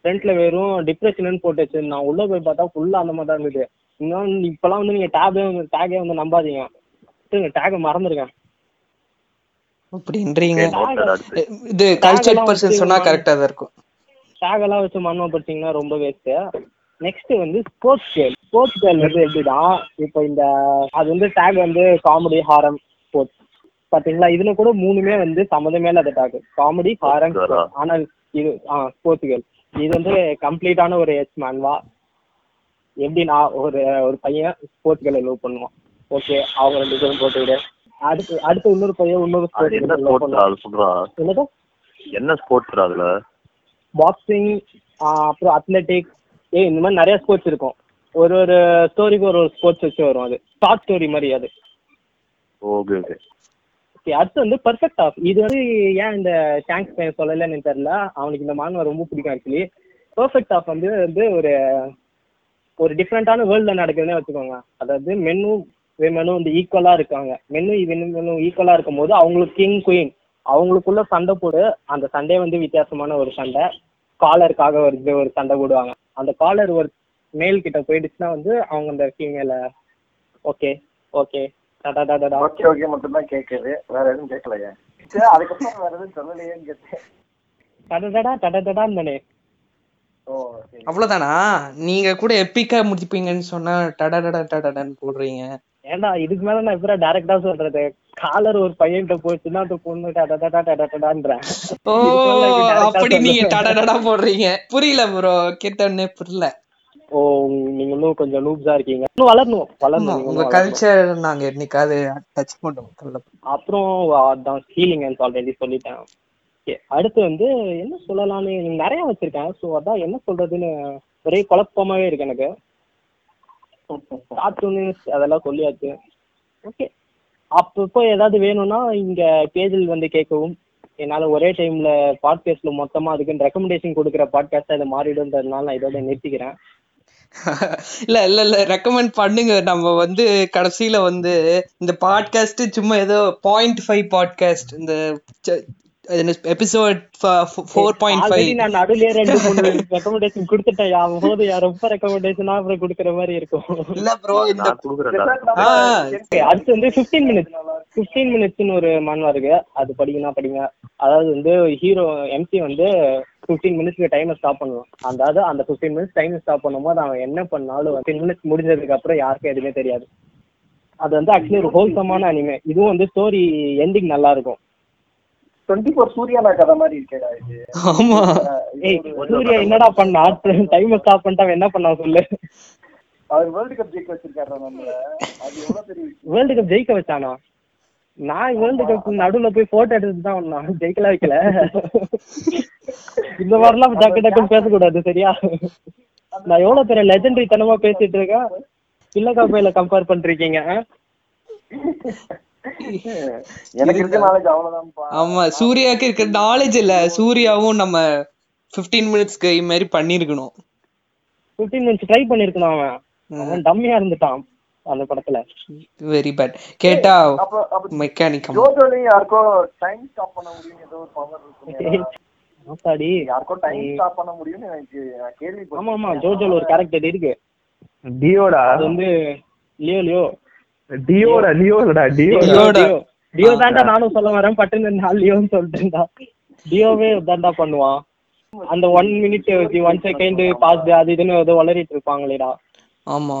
ஃப்ரண்ட்ல வெறும் டிப்ரெஷன் போட்டு வச்சிருந்தான் உள்ள போய் பார்த்தா ஃபுல்லா அந்த மாதிரி தான் இருந்தது. இன்னும் இப்பெல்லாம் வந்து நீங்க டேபே டேகே வந்து நம்பாதீங்க. டேக மறந்துருங்க. அப்படின்றீங்க. இது கல்ச்சர் பர்சன் சொன்னா கரெக்டா தான் இருக்கும். டேக் எல்லாம் வச்சு மன்மப்படுத்தீங்கன்னா ரொம்ப வேஸ்ட் நெக்ஸ்ட் வந்து ஸ்போர்ட்ஸ் கேர்ள் ஸ்போர்ட்ஸ் கேர்ள் வந்து எப்படின்னா இப்போ இந்த அது வந்து டேக் வந்து காமெடி ஹாரம் ஸ்போர்ட்ஸ் பாத்தீங்களா? இதுல கூட மூணுமே வந்து சம்மந்தமே இல்லாத டேக் காமெடி ஹாரம்? ஆனால் இது ஆ ஸ்போர்ட்ஸ் கேர்ள் இது வந்து கம்ப்ளீட்டான ஒரு எச் மேன்வா எப்படின்னா ஒரு ஒரு பையன் ஸ்போர்ட்ஸ் கேர்ளை லவ் பண்ணுவான். ஓகே அவங்க ரெண்டு பேரும் போட்டு விடு. அடுத்து அடுத்து இன்னொரு பையன் இன்னொரு ஸ்போர்ட்ஸ் என்ன ஸ்போர்ட்ஸ் அதுல? பாக்ஸிங் அப்புறம் அத்லெட்டிக் ஏய் இந்த மாதிரி நிறைய ஸ்போர்ட்ஸ் இருக்கும். ஒரு ஒரு ஸ்டோரிக்கு ஒரு ஒரு ஸ்போர்ட்ஸ் வச்சு வரும் அது. ஷார்ட் ஸ்டோரி மாதிரி அது. ஓகே ஓகே ஓகே அடுத்து வந்து பர்ஃபெக்ட் ஆஃப் இது வந்து ஏன் இந்த ஷாங்க்ஸ் பையன் சொல்லலைன்னு தெரியல. அவனுக்கு இந்த மாணவன் ரொம்ப பிடிக்கும் ஆக்சுவலி பர்ஃபெக்ட் ஆஃப் வந்து வந்து ஒரு ஒரு டிஃப்ரெண்டான வேர்ல்டில் நடக்குதுன்னே வச்சுக்கோங்க. அதாவது மென்னும் விமனும் வந்து ஈக்குவலாக இருக்காங்க. மென்னும் விமனும் ஈக்குவலாக இருக்கும் போது அவங்களுக்கு கிங் குயின் அவங்களுக்குள்ள சண்டை போடு. அந்த சண்டே வந்து வித்தியாசமான ஒரு சண்டை. காலருக்காக ஒரு ஒரு சண்டை போடுவாங்க. அந்த காலர் ஒரு மேல் கிட்ட போயிடுச்சுன்னா வந்து அவங்க அந்த ஃபீமேல ஓகே ஓகே டடா டடா ஓகே ஓகே மட்டும் தான் கேக்குது வேற எதுவும் கேட்கலையே சரி அதுக்கப்புறம் வேற எதுவும் சொல்லலையேன்னு கேட்டேன் டடடடா டடடடான்னு தானே ஓ சரி அவ்வளவுதானா நீங்க கூட எப்பிக்கா முடிப்பீங்கன்னு சொன்னா டடடட டடடன்னு போடுறீங்க ஏன்டா இதுக்கு மேல நான் எப்படா டைரக்டா சொல்றது? காலர் ஒரு பையன்கிட்ட போச்சுன்னா அந்த பொண்ணு டடடடா டடடடான்றேன் ஓ அப்படி நீங்க? டடடடா போடுறீங்க. புரியல ப்ரோ கேட்டோன்னே புரியல. ஓ நீங்க இன்னும் கொஞ்சம் லூப்ஸா இருக்கீங்க. இன்னும் வளரணும் வளரணும் உங்க. கல்ச்சர் நாங்க என்னைக்காவது டச் பண்ணுவோம். அப்புறம் அதான் ஹீலிங் ஆல்ரெடி சொல்லிட்டேன். அடுத்து வந்து என்ன சொல்லலாம்னு நிறைய வச்சிருக்கேன். ஸோ அதான் என்ன சொல்றதுன்னு ஒரே குழப்பமாவே இருக்கு எனக்கு. கார்ட்டூன்ஸ் அதெல்லாம் சொல்லியாச்சு. ஓகே அப்பப்போ ஏதாவது வேணும்னா இங்க பேஜில் வந்து கேட்கவும். என்னால ஒரே டைம்ல பாட்காஸ்ட்ல மொத்தமா அதுக்குன்னு ரெக்கமெண்டேஷன் கொடுக்குற பாட்காஸ்ட் அது மாறிடும்ன்றதுனால நான் இதோட நிறுத்திக்கிறேன். இல்ல இல்ல இல்ல. ரெக்கமெண்ட் பண்ணுங்க. நம்ம வந்து கடைசியில வந்து இந்த பாட்காஸ்ட் சும்மா ஏதோ பாயிண்ட் ஃபைவ் பாட்காஸ்ட் இந்த எபிசோட் நான் ரெண்டு மூணு ரெக்கமெண்டேஷன் கொடுத்துட்டேன். யா போது யா ரொம்ப ரெக்கமெண்டேஷனா அப்புறம் கொடுக்குற மாதிரி இருக்கும். இல்ல ப்ரோ இந்த அடுத்து வந்து ஃபிஃப்டீன் மினிட்ஸ் ஃபிஃப்டீன் மினிட்ஸ்னு ஒரு மான்வா இருக்கு. அது படிக்கணும் படிங்க. அதாவது வந்து ஹீரோ எம்சி வந்து ஃபிஃப்டீன் மினிட்ஸ்க்கு டைமை ஸ்டாப் பண்ணுவான். அதாவது அந்த ஃபிஃப்டீன் மினிட்ஸ் டைம் ஸ்டாப் பண்ணும்போது அவன் என்ன பண்ணாலும் ஃபிஃப்டீன் மினிட்ஸ் முடிஞ்சதுக்கு அப்புறம் யாருக்கும் எதுவுமே தெரியாது. அது வந்து ஆக்சுவலி ஒரு ஹோல்சமான அனிமே இதுவும் வந்து ஸ்டோரி எண்டிங் நல்லா இருக்கும். டுவெண்ட்டி ஃபோர் சூர்யானா கதை மாதிரி இருக்கேடா இது. ஆமா. ஏய் சூர்யா என்னடா பண்ணா? டைமை ஸ்டாப் பண்ணிட்டு அவன் என்ன பண்ணா சொல்லு? அவர் வேர்ல்டு கப் ஜெயிக்க வச்சிருக்காரு நம்மள. அது எவ்வளவு பெரிய விஷயம். வேர்ல்டு கப் ஜெயிக்க வச்சானா? நான் வேர்ல்டு கப் நடுவுல போய் போட்டோ எடுத்து தான் வந்தான். ஜெயிக்கல வைக்கல. இந்த மாதிரிலாம் டக்கு டக்குன்னு பேசக்கூடாது சரியா? நான் எவ்வளவு பெரிய லெஜெண்டரி தனமா பேசிட்டு இருக்கேன்? பிள்ளக்கா பையில கம்பேர் பண்றீங்க இருக்க ஆமா சூர்யாக்கு இருக்கிற நாலேஜ் இல்ல. சூர்யாவும் நம்ம 15 மினிட்ஸ்க்கு இது மாதிரி பண்ணிருக்கணும். 15 மினிட்ஸ் ட்ரை பண்ணிருக்கணும் அவன். அவன் டம்மியா இருந்துட்டான் அந்த படத்துல. வெரி பேட் கேட்டா மெக்கானிக் ஜோஜோலையும் யாருக்கோ டைம் ஸ்டாப் பண்ண முடியும் ஏதோ ஒரு பவர் இருக்கு ஆத்தாடி. யாருக்கோ டைம் ஸ்டாப் பண்ண முடியும்னு எனக்கு கேள்விப்பட்டேன் ஆமா ஆமா ஜோஜோல ஒரு கேரக்டர் இருக்கு. டியோடா? அது வந்து லியோ லியோ. டியோடா டியோடா. டியோ. டியோ தான்டா நானும் சொல்ல வரேன். பட்டுன்னு நான் லியோன்னு சொல்லிட்டேன்டா டியோவே தான்டா பண்ணுவான். அந்த one minute one second pass அது இதுன்னு ஏதோ வளரிட்டு இருப்பாங்களேடா. ஆமா.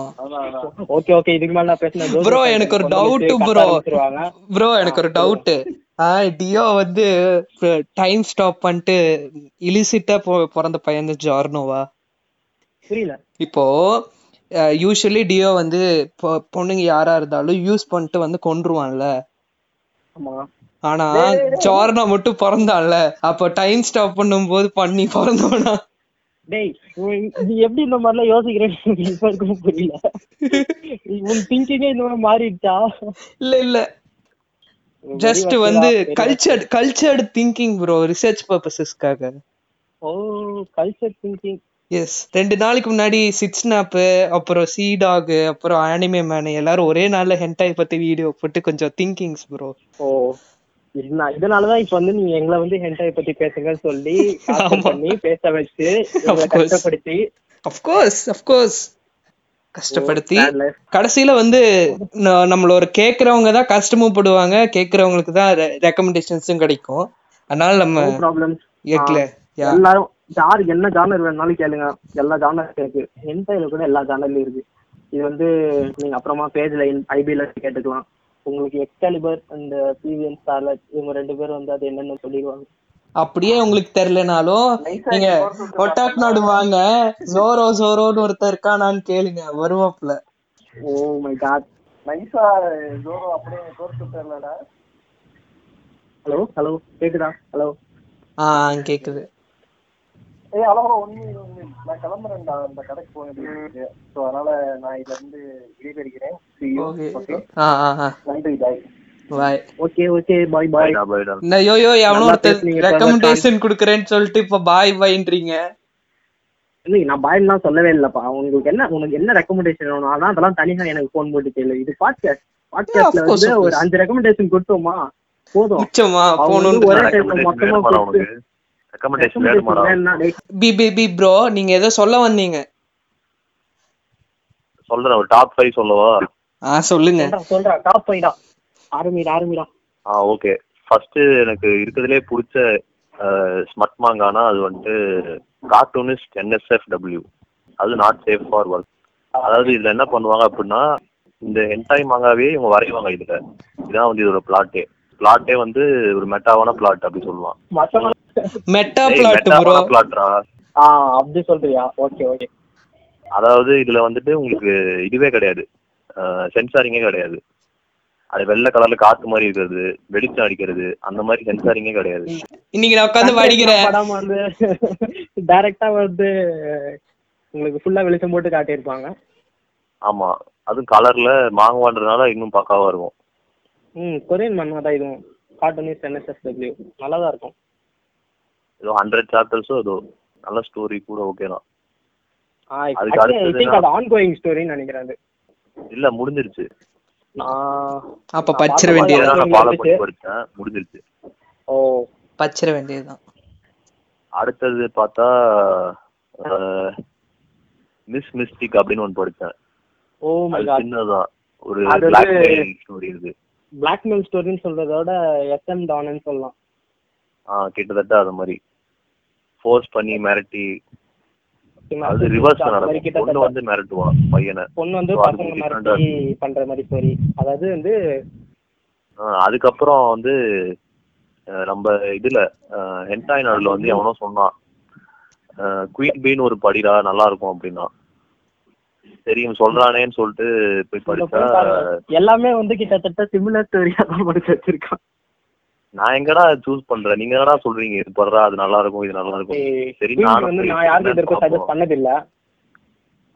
Okay okay. இதுக்கு மேல நான் பேசினேன் ப்ரோ எனக்கு ஒரு டவுட் ப்ரோ ப்ரோ எனக்கு ஒரு டவுட் டியோ வந்து டைம் ஸ்டாப் பண்ணிட்டு இலிசிட்டா பிறந்த பையன் ஜார்னோவா? புரியல. இப்போ யூஸ்வலி டியோ வந்து பொண்ணுங்க யாரா இருந்தாலும் யூஸ் பண்ணிட்டு வந்து கொன்றுவான்ல. ஆனா ஜார்னா மட்டும் பிறந்தான்ல. அப்போ டைம் ஸ்டாப் பண்ணும்போது பண்ணி பிறந்தவனா? டேய் நீ எப்படி இந்த மாதிரிலாம் யோசிக்கிறேன்னு புரியல. உன் திங்கிங்கே இந்த மாதிரி மாறிடுச்சா? இல்ல இல்ல. ஜஸ்ட் வந்து cultured cultured thinking bro research பர்பசஸ்க்காக oh culture thinking yes ரெண்டு நாளைக்கு முன்னாடி சிக்ஸ் ஸ்னாப்பு அப்புறம் சி டாக் அப்புறம் ஆனிமே மேன் எல்லாரும் ஒரே நாள்ல ஹென்டாய் பத்தி வீடியோ போட்டு கொஞ்சம் திங்கிங்ஸ் ப்ரோ ஓ. இதுனா- இதனாலதான் இப்ப வந்து நீங்க எங்களை வந்து ஹென்டாய் பத்தி பேசுங்கன்னு சொல்லி பண்ணி பேச வச்சு எங்களை Of course. கஷ்டப்படுத்தி அஃப்கோர்ஸ் அஃப்கோர்ஸ் கஷ்டப்படுத்தி life. கடைசியில வந்து நம்மள ஒரு கேக்குறவங்க தான் கஷ்டமும் படுவாங்க கேக்குறவங்களுக்கு தான் ரெக்கமெண்டேஷன்ஸும் கிடைக்கும். அதனால நம்ம எல்லாரும் யாரு என்ன ஜானர் வேணாலும் கேளுங்க. எல்லா ஜானர் இருக்கு. ஹென்டாயில கூட எல்லா ஜானர்லயும் இருக்கு. இது வந்து நீங்க அப்புறமா பேஜ்ல ஐபில கேட்டுக்கலாம். உங்களுக்கு எக்ஸ்காலிபர் அந்த பிவிஎன் ஸ்டார்லட் இவங்க ரெண்டு பேரும் வந்து அது என்னன்னு சொல்லிடுவாங்க. அப்படியே உங்களுக்கு தெரியலனாலும் நீங்க ஒட்டாக் நாடு வாங்க. ஜோரோ ஜோரோன்னு ஒருத்தர் இருக்கானான்னு கேளுங்க. வருவாப்புல. ஓ மை காட் நைஸா ஜோரோ அப்படியே கோர்த்து தெரியலடா ஹலோ ஹலோ கேக்குதா? ஹலோ ஆ கேக்குது. ஏய் அழகா ஒண்ணு நான் கிளம்புறேன்டா அந்த கடைக்கு போயிட்டு ஸோ அதனால நான் இதுல இருந்து விடைபெறுகிறேன். நன்றி பாய் பாய் ஓகே ஓகே பாய் பாய் இந்த யோயோ எவனோ நல்லா ஒருத்தர் ரெக்கமெண்டேஷன் குடுக்கறேன்னு சொல்லிட்டு இப்ப பாய் பாய்ன்றீங்க இல்லை நான் பாய்லாம் சொல்லவே இல்லப்பா. உங்களுக்கு என்ன உனக்கு என்ன ரெக்கமெண்டேஷன் வேணும்? ஆனா அதெல்லாம் தனியா எனக்கு ஃபோன் போட்டு கேளு. இது பாட்காஸ்ட் பாட்காஸ்ட்ல வந்து of ஒரு course. அஞ்சு ரெக்கமெண்டேஷன் கொடுத்தோமா? போதும். ஒரே டைம் மொத்தமா ரெக்கமெண்டேஷன் வேணுமாடா? பி பி பி ப்ரோ நீங்க ஏதோ சொல்ல வந்தீங்க. சொல்றேன் ஒரு டாப் ஃபைவ் சொல்லவா? ஆ சொல்லுங்க. சொல்றா சொல்றா டாப் ஃபைடா ஆரம்பிடா ஆரம்பிடா ஆ ஓகே ஃபர்ஸ்ட் எனக்கு இருக்கிறதுலே பிடிச்ச ஸ்மட் மாங்கானா அது வந்துட்டு கார்ட்டூனிஸ்ட் என்எஸ்எஃப் டபிள்யூ அது நாட் சேஃப் ஃபார் ஒர்க் அதாவது இதுல என்ன பண்ணுவாங்க அப்படின்னா இந்த ஹென்டாய் மாங்காவே இவங்க வரைவாங்க இதுல. இதான் வந்து இதோட பிளாட்டே பிளாட்டே வந்து ஒரு மெட்டாவான பிளாட் அப்படி மொத்தமா மெட்டா பிளாட் ப்ரோ ஆ அப்படி சொல்றியா? ஓகே ஓகே அதாவது இதுல வந்துட்டு உங்களுக்கு இதுவே கிடையாது. சென்சாரிங்கே கிடையாது. அது வெள்ளை கலர்ல காத்து மாதிரி இருக்கிறது வெளிச்சம் அடிக்கிறது அந்த மாதிரி சென்சாரிங்கே கிடையாது. இன்னைக்கு நான் உட்காந்து படிக்கிறேன். படம் வந்து டைரக்டா வந்து உங்களுக்கு ஃபுல்லா வெளிச்சம் போட்டு காட்டியிருப்பாங்க. ஆமா. அதுவும் கலர்ல மாங்குவான்றதுனால இன்னும் பக்காவா இருக்கும். ம் கொரியன் மன்மா தான் இதுவும். கார்ட்டூனிஸ்ட் என்எஸ்எஸ் டபிள்யூ நல்லா தான் இருக்கும். ஏதோ ஹண்ட்ரட் சாப்டர்ஸோ ஏதோ. நல்ல ஸ்டோரி கூட ஓகே தான். அதுக்கு அது ஆன் கோயிங் ஸ்டோரின்னு நினைக்கிறேன் அது. இல்ல முடிஞ்சிருச்சு. நான் அப்ப பச்சிர பார்த்த வேண்டியது மாதிரி நான் ஃபாலோ பண்ணி இருந்துச்சு. படிச்சேன் முடிஞ்சிருச்சு. ஓ. பச்சிர வேண்டியதுதான். அடுத்தது பார்த்தா மிஸ் மிஸ்டிக் அப்படின்னு ஒன்று படிச்சேன் ஓ மை அது காட் சின்னதான் ஒரு அது பிளாக் வந்து- ஸ்டோரி இது. பிளாக்மெயில் ஸ்டோரின்னு சொல்றதோட எஸ்எம் டான்னு சொல்லலாம். ஆ கிட்டத்தட்ட அது மாதிரி. ஃபோர்ஸ் பண்ணி மிரட்டி அது ரிவர்ஸ் நடக்கும். பொண்ணு வந்து மிரட்டுவான் பையனை. பொண்ணு வந்து பசங்க மிரட்டி பண்ற மாதிரி ஸ்டோரி அதாவது வந்து அதுக்கப்புறம் வந்து நம்ம இதுல ஹென்டாய் நாடுல வந்து எவனோ சொன்னான் குயின் பீன் ஒரு படிடா நல்லா இருக்கும் அப்படின்னா. தெரியும் சொல்றானேன்னு சொல்லிட்டு போய் படிச்சா எல்லாமே வந்து கிட்டத்தட்ட சிமிலர் ஸ்டோரியா தான் படிச்சு வச்சிருக்கான் நான் எங்கடா சூஸ் பண்றேன்? நீங்க என்னடா சொல்றீங்க? இது பண்றா அது நல்லா இருக்கும் இது நல்லா இருக்கும். சரி நானும் நான் யாருக்கு. சஜஸ்ட் பண்ணதில்ல.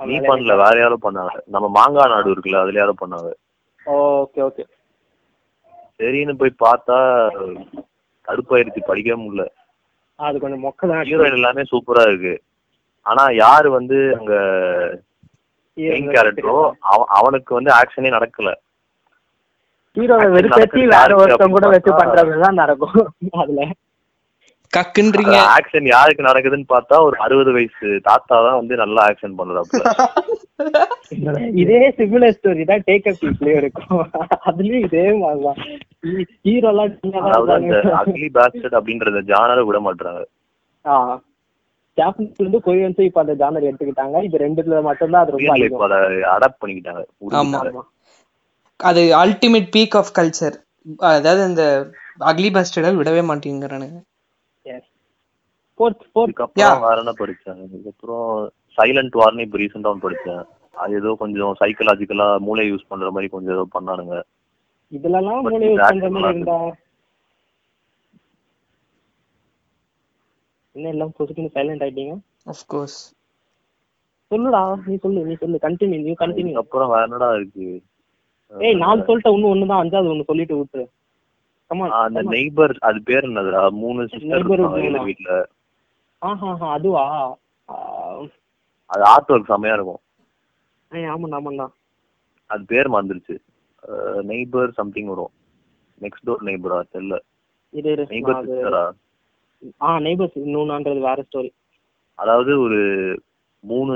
நீ பண்ணல வேற யாரும் பண்ணாங்க. நம்ம மாங்காய் நாடு இருக்குல்ல அதுல யாரும் பண்ணாங்க. Okay okay. சரின்னு போய் பார்த்தா கடுப்பாயிருச்சு படிக்கவே முடியல. அது கொஞ்சம் மொக்க தான். ஹீரோயின் எல்லாமே சூப்பரா இருக்கு. ஆனா யாரு வந்து அங்க மெயின் கேரக்டரோ அவனுக்கு வந்து ஆக்ஷனே நடக்கல. ஹீரோவை வெறுப்பேத்தி வேற ஒருத்தன் கூட வச்சு பண்றதுதான் நடக்கும். அதுல. கக்குன்றீங்க. ஆக்ஷன் யாருக்கு நடக்குதுன்னு பார்த்தா ஒரு அறுபது வயசு தாத்தா தான் வந்து நல்லா ஆக்ஷன் பண்றாப்புல இதே சிமிலர் ஸ்டோரி தான் டேக் அப் பீப்லயும் இருக்கும். அதுலயும் இதே மாதிரிதான். ஹீரோ எல்லாம். அக்லி பேஸ்டர்ட் அப்படின்றத ஜானரை விட மாட்டாங்க ஆ. ஜாப்பனீஸ்ல இருந்து கொரியன்ஸும் இப்ப அந்த ஜானர் எடுத்துக்கிட்டாங்க. இது ரெண்டுல மட்டும்தான் அது ரொம்ப அடாப்ட் பண்ணிக்கிட்டாங்க. அது அல்டிமேட் பீக் ஆஃப் கல்ச்சர் அதாவது அந்த அக்லி பாஸ்டர்டால் விடவே மாட்டேங்கிறானுங்க. இதுக்கப்புறம் வேற என்ன படிச்சேன் இதுக்கப்புறம் சைலண்ட் வார்னு இப்ப ரீசெண்டா ஒன்று படிச்சேன் அது ஏதோ கொஞ்சம் சைக்கலாஜிக்கலா மூளை யூஸ் பண்ற மாதிரி கொஞ்சம் ஏதோ பண்ணானுங்க. இதுலலாம் மூளை யூஸ் பண்ற மாதிரி இருந்தா? என்ன எல்லாம் பொசுக்குன்னு சைலண்ட் ஆயிட்டீங்க? ஆஃப் கோர்ஸ் சொல்லுடா நீ சொல்லு நீ சொல்லு கண்டினியூ நீ கண்டினியூ இதுக்கப்புறம் வேற என்னடா இருக்கு? ஏய் நாலு சொல்லிட்ட இன்னும் ஒண்ணுதான் அஞ்சாவது ஒண்ணு சொல்லிட்டு ஆ, அந்த நெய்பர் அது பேர் என்னதுடா? மூணு சிஸ்டர் வீட்ல. ஆஹா அதுவா? அது ஆர்ட் ஒர்க் செம்மையா இருக்கும். ஏய், ஆமாண்டா ஆமாண்டா. அது பேர் மறந்துருச்சு. நெய்பர் சம்திங் வரும். நெக்ஸ்ட் டோர் நெய்பரா தெரியல இது இரு, நெய்பர் நான் சிஸ்டரா ஆ? நெய்பர்ஸ் இன்னொன்றது வேற ஸ்டோரி அதாவது ஒரு மூணு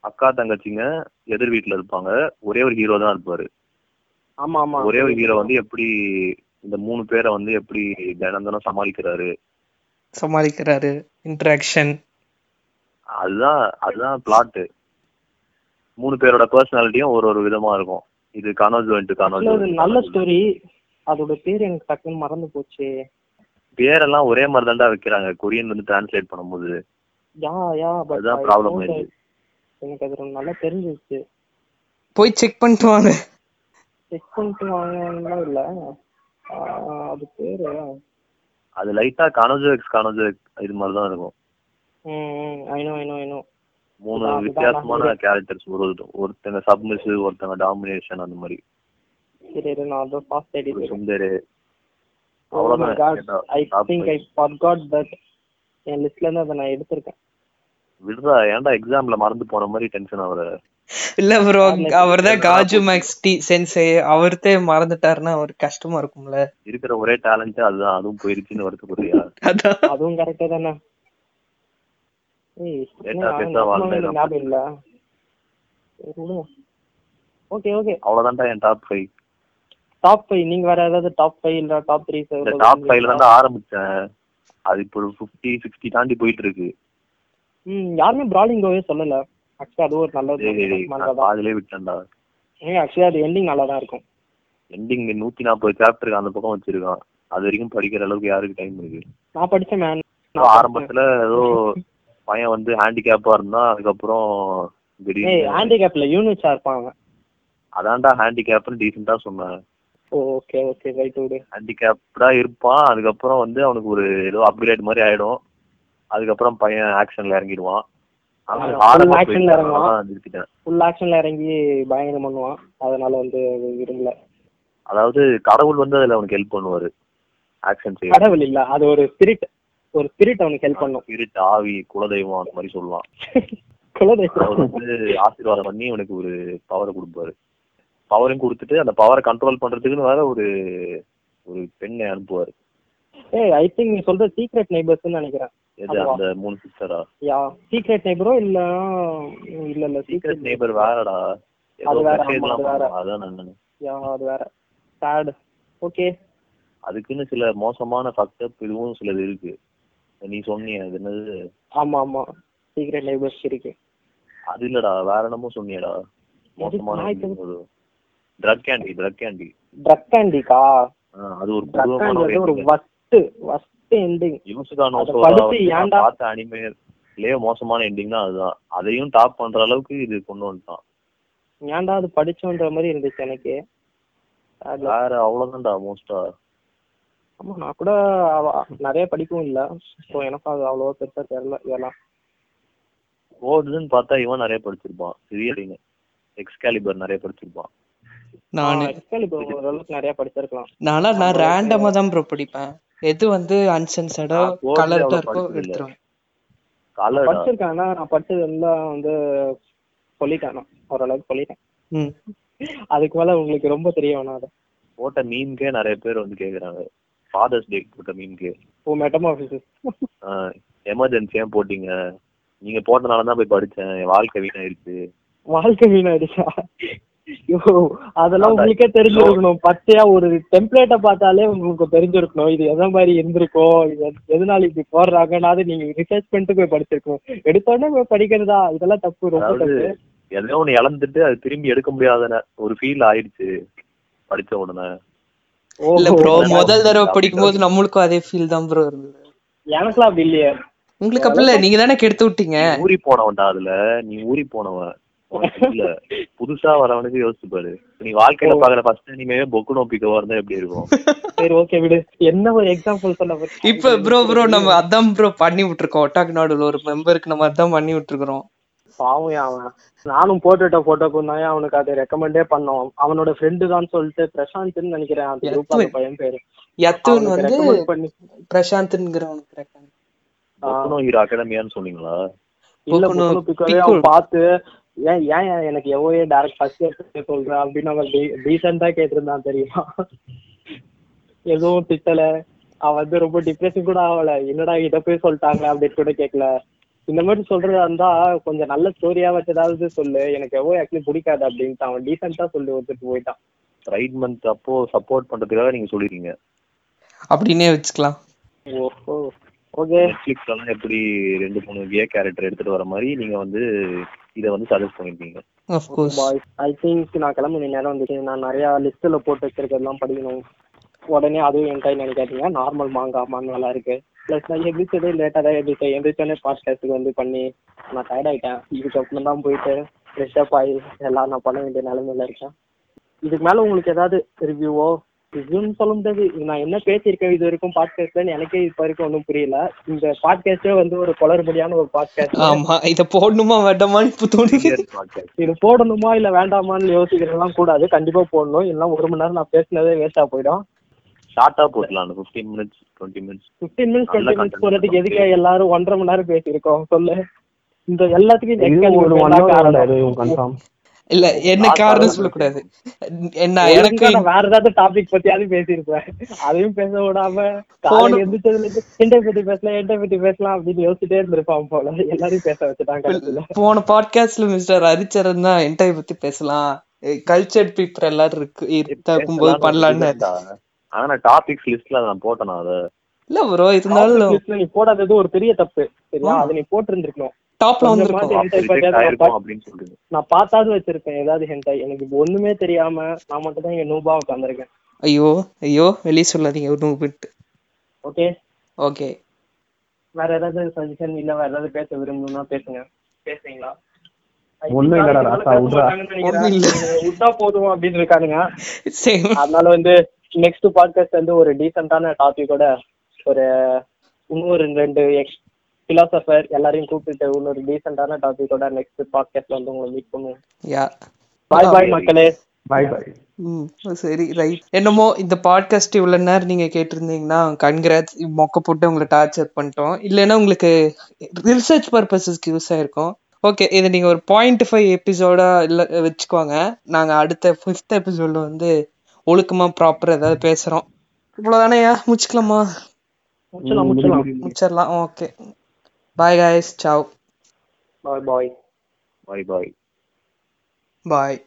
அக்கா தங்கச்சிங்க எதிர் வீட்ல இருப்பாங்க. ஒரே ஒரு ஹீரோ தான் இருப்பாரு. ஆமா ஆமா. ஒரே ஒரு ஹீரோ வந்து எப்படி இந்த மூணு பேரை வந்து எப்படி தினம் தினம் சமாளிக்கிறாரு? சமாளிக்கிறாரு. இன்ட்ராக்ஷன் அதுதான் அதுதான் பிளாட் மூணு பேரோட பர்சனாலிட்டியும் ஒரு ஒரு விதமா இருக்கும். இது கனோஜ் வந்துட்டு Actually அது கனோஜ் நல்ல ஸ்டோரி அதோட பேர் எனக்கு டக்குன்னு மறந்து போச்சு. பேரெல்லாம் ஒரே மாதிரி தான்டா வைக்கிறாங்க. கொரியன் வந்து டிரான்ஸ்லேட் பண்ணும்போது. யா யா அதுதான் ப்ராப்ளம் எனக்கு அது ரொம்ப நல்லா தெரிஞ்சிருச்சு. போய் செக் பண்ணிட்டு வாங்க. செக் பண்ணிட்டு வாங்கன்னா இல்ல அது பேரு அது லைட்டா கனோஜோ எக்ஸ் கனோஜோ இது மாதிரி தான் இருக்கும். ம் ஐநோ ஐநோ ஐநோ மூணு வித்தியாசமான கேரக்டர்ஸ் ஒரு ஒருத்தங்க சப்மிசிவ் ஒருத்தங்க டாமினேஷன் அந்த மாதிரி. சரி நான் அதை ஃபாஸ்ட் ஐடி சுந்தரு. அவ்வளவுதான் think I five. forgot that என் லிஸ்ட்ல இருந்து அதை நான் எடுத்திருக்கேன். விடுறா ஏன்டா எக்ஸாம்ல மறந்து போன மாதிரி டென்ஷன் ஆகுற? இல்ல ப்ரோ அவர்தான் காஜு? மேக்ஸ் டி சென்சே அவர்த்தே மறந்துட்டாருன்னா அவருக்கு கஷ்டமா இருக்கும்ல. இருக்கிற ஒரே டேலண்ட் அதுதான். அதுவும் போயிருச்சுன்னு வருத்தப்படுறியா அதுவும் கரெக்டா தானே? ஓகே ஓகே அவ்வளவுதான்டா என் டாப் ஃபைவ் டாப் ஃபைவ் நீங்க வேற ஏதாவது டாப் ஃபைவ் இல்ல டாப் த்ரீ டாப் ஃபைவ்ல தான்டா ஆரம்பிச்சேன். அது இப்போ ஃபிஃப்டி சிக்ஸ்டி தாண்டி போயிட்டு இருக்கு. ம் யாருமே பிராலிங்கோவே சொல்லல. ஆக்சுவலா அது ஒரு நல்ல டேய், டேய், டேய், மங்கா நான் தான் பாதியிலே விட்டேன்டா. ஏங்க ஆக்சுவலா அது எண்டிங் நல்லா தான் இருக்கும் எண்டிங் நூத்தி நாற்பது சாப்டருக்கு அந்த பக்கம் வச்சிருக்கான். அது வரைக்கும் படிக்கிற அளவுக்கு யாருக்கு டைம் இருக்கு? நான் படிச்சேன் ஆரம்பத்துல ஏதோ பையன் வந்து ஹேண்டிகேப்பா இருந்தான். அதுக்கப்புறம் ஹேண்டிகேப்ல யூனிட்ஸா இருப்பாங்க அதான்டா ஹேண்டிகேப்னு டீசெண்டா சொன்னேன். ஓகே ஓகே ரைட் விடு ஹேண்டிகேப்டா இருப்பான். அதுக்கப்புறம் வந்து அவனுக்கு ஒரு ஏதோ அப்கிரேட் மாதிரி ஆயிடும். அதுக்கப்புறம் பையன் ஆக்ஷன்ல இறங்கிடுவான். இறங்குவான். ஃபுல் ஆக்ஷன்ல இறங்கி பயங்கரம் பண்ணுவான். அதனால வந்து விரும்பல. அதாவது கடவுள் வந்து அதுல அவனுக்கு ஹெல்ப் பண்ணுவாரு. ஆக்ஷன் செய்ய கடவுள் இல்ல அது ஒரு ஸ்பிரிட் ஒரு ஸ்பிரிட் அவனுக்கு ஹெல்ப் பண்ணும். ஸ்பிரிட் ஆவி குலதெய்வம் அந்த மாதிரி சொல்லலாம் அவர் குலதெய்வம் வந்து ஆசீர்வாதம் பண்ணி அவனுக்கு ஒரு பவரை கொடுப்பாரு. பவரையும் கொடுத்துட்டு அந்த பவரை கண்ட்ரோல் பண்றதுக்குன்னு வேற ஒரு ஒரு பெண்ணை அனுப்புவாரு. ஏய் ஐ திங்க் நீ சொல்ற சீக்ரெட் நெய்பர்ஸ்னு நினைக்கிறேன். எது? அந்த மூணு சிஸ்டரா யா சீக்ரெட் நெய்பரோ இல்ல இல்ல இல்ல சீக்ரெட் நேபர் வேறடா. அது வேற, அது வேற. அதான் நான். யா அது வேற. சேட் ஓகே அதுக்குன்னு சில மோசமான ஃபக்டப் இதுவும் சிலது இருக்கு. நீ சொன்னியே அது என்னது? ஆமா ஆமா. சீக்ரெட் நெய்பர்ஸ் இருக்கு. அது இல்லடா வேற என்னமோ சொன்னியடா. மோசமான drug candy drug candy drug கேண்டிக்கா அது ஒரு ஒரு ending. வஸ்ட் வஸ்ட் எண்டிங் பார்த்த அனிமேலயே மோசமான எண்டிங் தான் அதுதான். அதையும் டாப் பண்ற அளவுக்கு இது கொண்டு வந்துட்டான். ஏன்டா அது படிச்சோன்ற மாதிரி இருந்துச்சு எனக்கு? வேற அவ்வளவுதான்டா மோஸ்டா ஆமா நான் கூட நிறைய படிக்கவும் இல்ல. ஸோ எனக்கு அது அவ்வளோவா பெருசா தெரியல இதெல்லாம். ஓடுதுன்னு பார்த்தா இவன் நிறைய படிச்சிருப்பான். சிவியலின் எக்ஸ்காலிபர் நிறைய படிச்சிருப்பான். நானு இப்போ ஓரளவுக்கு நிறைய படிச்சிருக்கலாம். நானா நான் ரேண்டமா தான் ப்ரோ படிப்பேன். எது வந்து code கலர்டா இருக்கோ. எடுத்துருவேன் படிச்சிருக்கேன் நான் படிச்சது எல்லாம் வந்து சொல்லிட்டேன் நான். ஓரளவுக்கு சொல்லிட்டேன். ம். அதுக்கு மேல உங்களுக்கு ரொம்ப தெரிய வேணாம் அது. போட்ட மீம்க்கே நிறைய பேர் வந்து கேக்குறாங்க. ஃபாதர்ஸ் டே போட்ட மீன்க்கு ஓ மெட்டமாஃபிசிஸ் எமர்ஜென்சியா போட்டீங்க? நீங்க போட்டனால தான் போய் படிச்சேன். என் வாழ்க்கை வீணாயிருச்சு. வாழ்க்கை வீணாயிடுச்சா ஐயோ அதெல்லாம் உங்களுக்கே தெரிஞ்சிருக்கணும். பச்சையா ஒரு டெம்ப்ளேட்டை பார்த்தாலே உங்களுக்கு தெரிஞ்சிருக்கணும். இது எந்த மாதிரி இருந்திருக்கும் இது எதனால இப்படி போடுறாங்கன்னாவது நீங்க ரிசர்ச் பண்ணிட்டு போய் படிச்சிருக்கணும். எடுத்த உடனே போய் படிக்கிறதா? இதெல்லாம் தப்பு ரொம்ப தப்பு. எதையோ ஒண்ணு இழந்துட்டு அது திரும்பி எடுக்க முடியாத ஒரு ஃபீல் ஆயிடுச்சு படிச்ச உடனே. இல்ல ப்ரோ முதல் தடவை படிக்கும்போது நம்மளுக்கும் அதே ஃபீல் தான் ப்ரோ இருந்தது. எனக்குலாம் அப்படி இல்லையே. உங்களுக்கு அப்படி இல்ல நீங்க தானே கெடுத்து விட்டீங்க. ஊறி போனவன்டா அதுல. நீ ஊறி போனவன். இல்ல புதுசா வரவனுக்கு யோசிச்சு பாரு. நீ வாழ்க்கையில பாக்குற ஃபர்ஸ்ட் இனிமே பொக்கு நோப்பிக்கவா இருந்தா எப்படி இருக்கும்? சரி ஓகே விடு. என்ன ஒரு எக்ஸாம்பிள் பத்தி இப்ப ப்ரோ ப்ரோ நம்ம அதான் ப்ரோ பண்ணி விட்டுருக்கோம். ஒட்டாக் நாடுல ஒரு மெம்பருக்கு நம்ம அதான் பண்ணி விட்டுருக்கோம் பாவம் அவன். நானும் போட்டுட்ட போட்டோக்கும் தான் அவனுக்கு அதை ரெக்கமெண்டே பண்ணோம். அவனோட ஃப்ரெண்டு தான் சொல்லிட்டு பிரசாந்த்னு நினைக்கிறேன். அந்த குரூப் அந்த பையன் பேரு. யத்துன் வந்து ரெக்கமெண்ட் பண்ணி பிரசாந்த்ங்கிறவனுக்கு ஹீரோ அகாடமியான்னு சொன்னீங்களா? இல்ல பார்த்து ஏன் ஏன் எனக்கு எவ்வளோ டேரக்ட் ஃபர்ஸ்ட் இயர் சொல்றேன் அப்படின்னு அவன் டீசெண்டா கேட்டிருந்தான் தெரியுமா? எதுவும் திட்டல. அவன் வந்து ரொம்ப டிப்ரெஷன் கூட ஆகல. என்னடா இதை போய் சொல்லிட்டாங்க அப்படின்னு கூட கேட்கல இந்த மாதிரி சொல்றதா இருந்தா கொஞ்சம் நல்ல ஸ்டோரியா வச்சு ஏதாவது சொல்லு. எனக்கு எவ்வளோ ஆக்சுவலி பிடிக்காது அப்படின்ட்டு அவன் டீசெண்டா சொல்லி ஒத்துட்டு போயிட்டான். ரைட் மந்த் அப்போ சப்போர்ட் பண்றதுக்காக நீங்க சொல்லிருக்கீங்க. அப்படின்னே வச்சுக்கலாம். ஓஹோ. ஓகே நெட்ஃபிளிக்ஸ்ல எல்லாம் எப்படி ரெண்டு மூணு கே கேரக்டர் எடுத்துட்டு வர மாதிரி நீங்க வந்து இத வந்து சஜஸ்ட் பண்ணிருக்கீங்க ஆஃப் கோர்ஸ் ஐ திங்க் நான் கிளம்புன நேரம் வந்துச்சு. நான் நிறைய லிஸ்ட்ல போட்டு வச்சிருக்கிறதெல்லாம் படிக்கணும். உடனே அதுவும் என் கை நினைக்காதீங்க நார்மல் மாங்கா மாங்காலாம் இருக்கு. ப்ளஸ் நான் எந்திரிச்சதே லேட்டாக தான் எந்திரிச்சேன் எந்திரிச்சோடனே பாட்காஸ்ட்டுக்கு வந்து பண்ணி நான் டயர்ட் ஆயிட்டேன். இதுக்கப்புறம் தான் போயிட்டு ஃப்ரெஷ் அப் ஆகி எல்லாம் நான் பண்ண வேண்டிய நிலைமையில இருக்கேன். இதுக்கு மேல உங்களுக்கு ஏதாவது ரிவ்யூவோ ரிவ்யூன்னு சொல்ல முடியாது இது நான் என்ன பேசியிருக்கேன் இது வரைக்கும் பாட்காஸ்ட்லன்னு எனக்கே இப்போ வரைக்கும் ஒன்றும் புரியல. இந்த பாட்காஸ்டே வந்து ஒரு குளறுபடியான ஒரு பாட்காஸ்ட் ஆமா இத போடணுமா வேண்டாமான்னு இப்ப தோணுது. இது போடணுமா இல்ல வேண்டாமான்னு யோசிக்கிறதெல்லாம் கூடாது. கண்டிப்பா போடணும். இல்லைன்னா ஒரு மணி நேரம் நான் பேசினதே வேஸ்டா போயிடும். ஷார்ட்டா போட்டலாம் அந்த fifteen minutes twenty minutes fifteen minutes twenty minutes போறதுக்கு. எதுக்கு எல்லாரும் ஒன்றரை மணி நேரம் பேசியிருக்கோம்? சொல்லு. இந்த எல்லாத்துக்கும் இல்ல என்ன காரணம். சொல்லக்கூடாது. என்ன எனக்கு வேற ஏதாவது டாபிக் பத்தியாவது பேசியிருப்பேன். அதையும் பேச விடாம காலையில எந்திரிச்சதுல இருந்து என்டை பத்தி பேசலாம் என்டை பத்தி பேசலாம் அப்படின்னு யோசிச்சுட்டே இருந்திருப்பான் போல. எல்லாரையும் பேச வச்சுட்டாங்க. போன பாட்காஸ்ட்ல மிஸ்டர் ஹரிச்சரன் தான் என்டையை பத்தி பேசலாம். கல்ச்சர் பீப்பர் எல்லாரும் இருக்கு இருக்கும்போது பண்ணலான்னு. ஆனா டாபிக்ஸ் லிஸ்ட்ல நான் போட்டேன் அத? இல்ல ப்ரோ இருந்தாலும் நீ போடாதது ஒரு பெரிய தப்பு. சரியா? அதை நீ போட்டிருந்திருக்கணும். டாப்ல வந்திருக்கோம். நான் பார்த்தாவது வச்சிருப்பேன் ஏதாவது ஹென்டாய் எனக்கு இப்போ ஒண்ணுமே தெரியாம நான் மட்டும் தான் இங்க நூபா உட்காந்துருக்கேன் ஐயோ ஐயோ வெளிய சொல்லாதீங்க. விட்டு ஓகே ஓகே வேற ஏதாவது சஜஷன் இல்ல வேற ஏதாவது பேச விரும்பணும்னா பேசுங்க. பேசுறீங்களா? ஒண்ணும் இல்லடா, போதும் அப்படின்னு இருக்கானுங்க. சரி அதனால வந்து நெக்ஸ்ட் பாட்காஸ்ட் வந்து ஒரு டீசென்டான டாபிக்கோட ஒரு இன்னொரு ரெண்டு எக்ஸ் பிலாசபர் எல்லாரையும் கூப்பிட்டு இன்னொரு டீசென்டான டாபிக்கோட நெக்ஸ்ட் பாட்காஸ்ட்ல வந்து உங்களை மீட் பண்ணுவோம். யா பாய் பாய் மக்களே. பாய் பாய் ம் சரி ரைட் என்னமோ இந்த பாட்காஸ்ட் இவ்வளவு நேரம் நீங்க கேட்டிருந்தீங்கன்னா கன்கிராட்ஸ் மொக்க போட்டு உங்களை டார்ச்சர் பண்ணிட்டோம். இல்லைன்னா உங்களுக்கு ரிசர்ச் பர்பஸஸ்க்கு யூஸ் ஆயிருக்கும். ஓகே இதை நீங்க ஒரு பாயிண்ட் ஃபைவ் எபிசோடா இல்ல வச்சுக்கோங்க. நாங்க அடுத்த ஃபிஃப்த் எபிசோட்ல வந்து ஒழுக்கமா ப்ராப்பர் ஏதாவது பேசுறோம். இவ்வளவுதானேயா? முடிச்சுக்கலாமா? முடிச்சிடலாம். Okay Bye, guys. Ciao. Bye bye. Bye bye. Bye.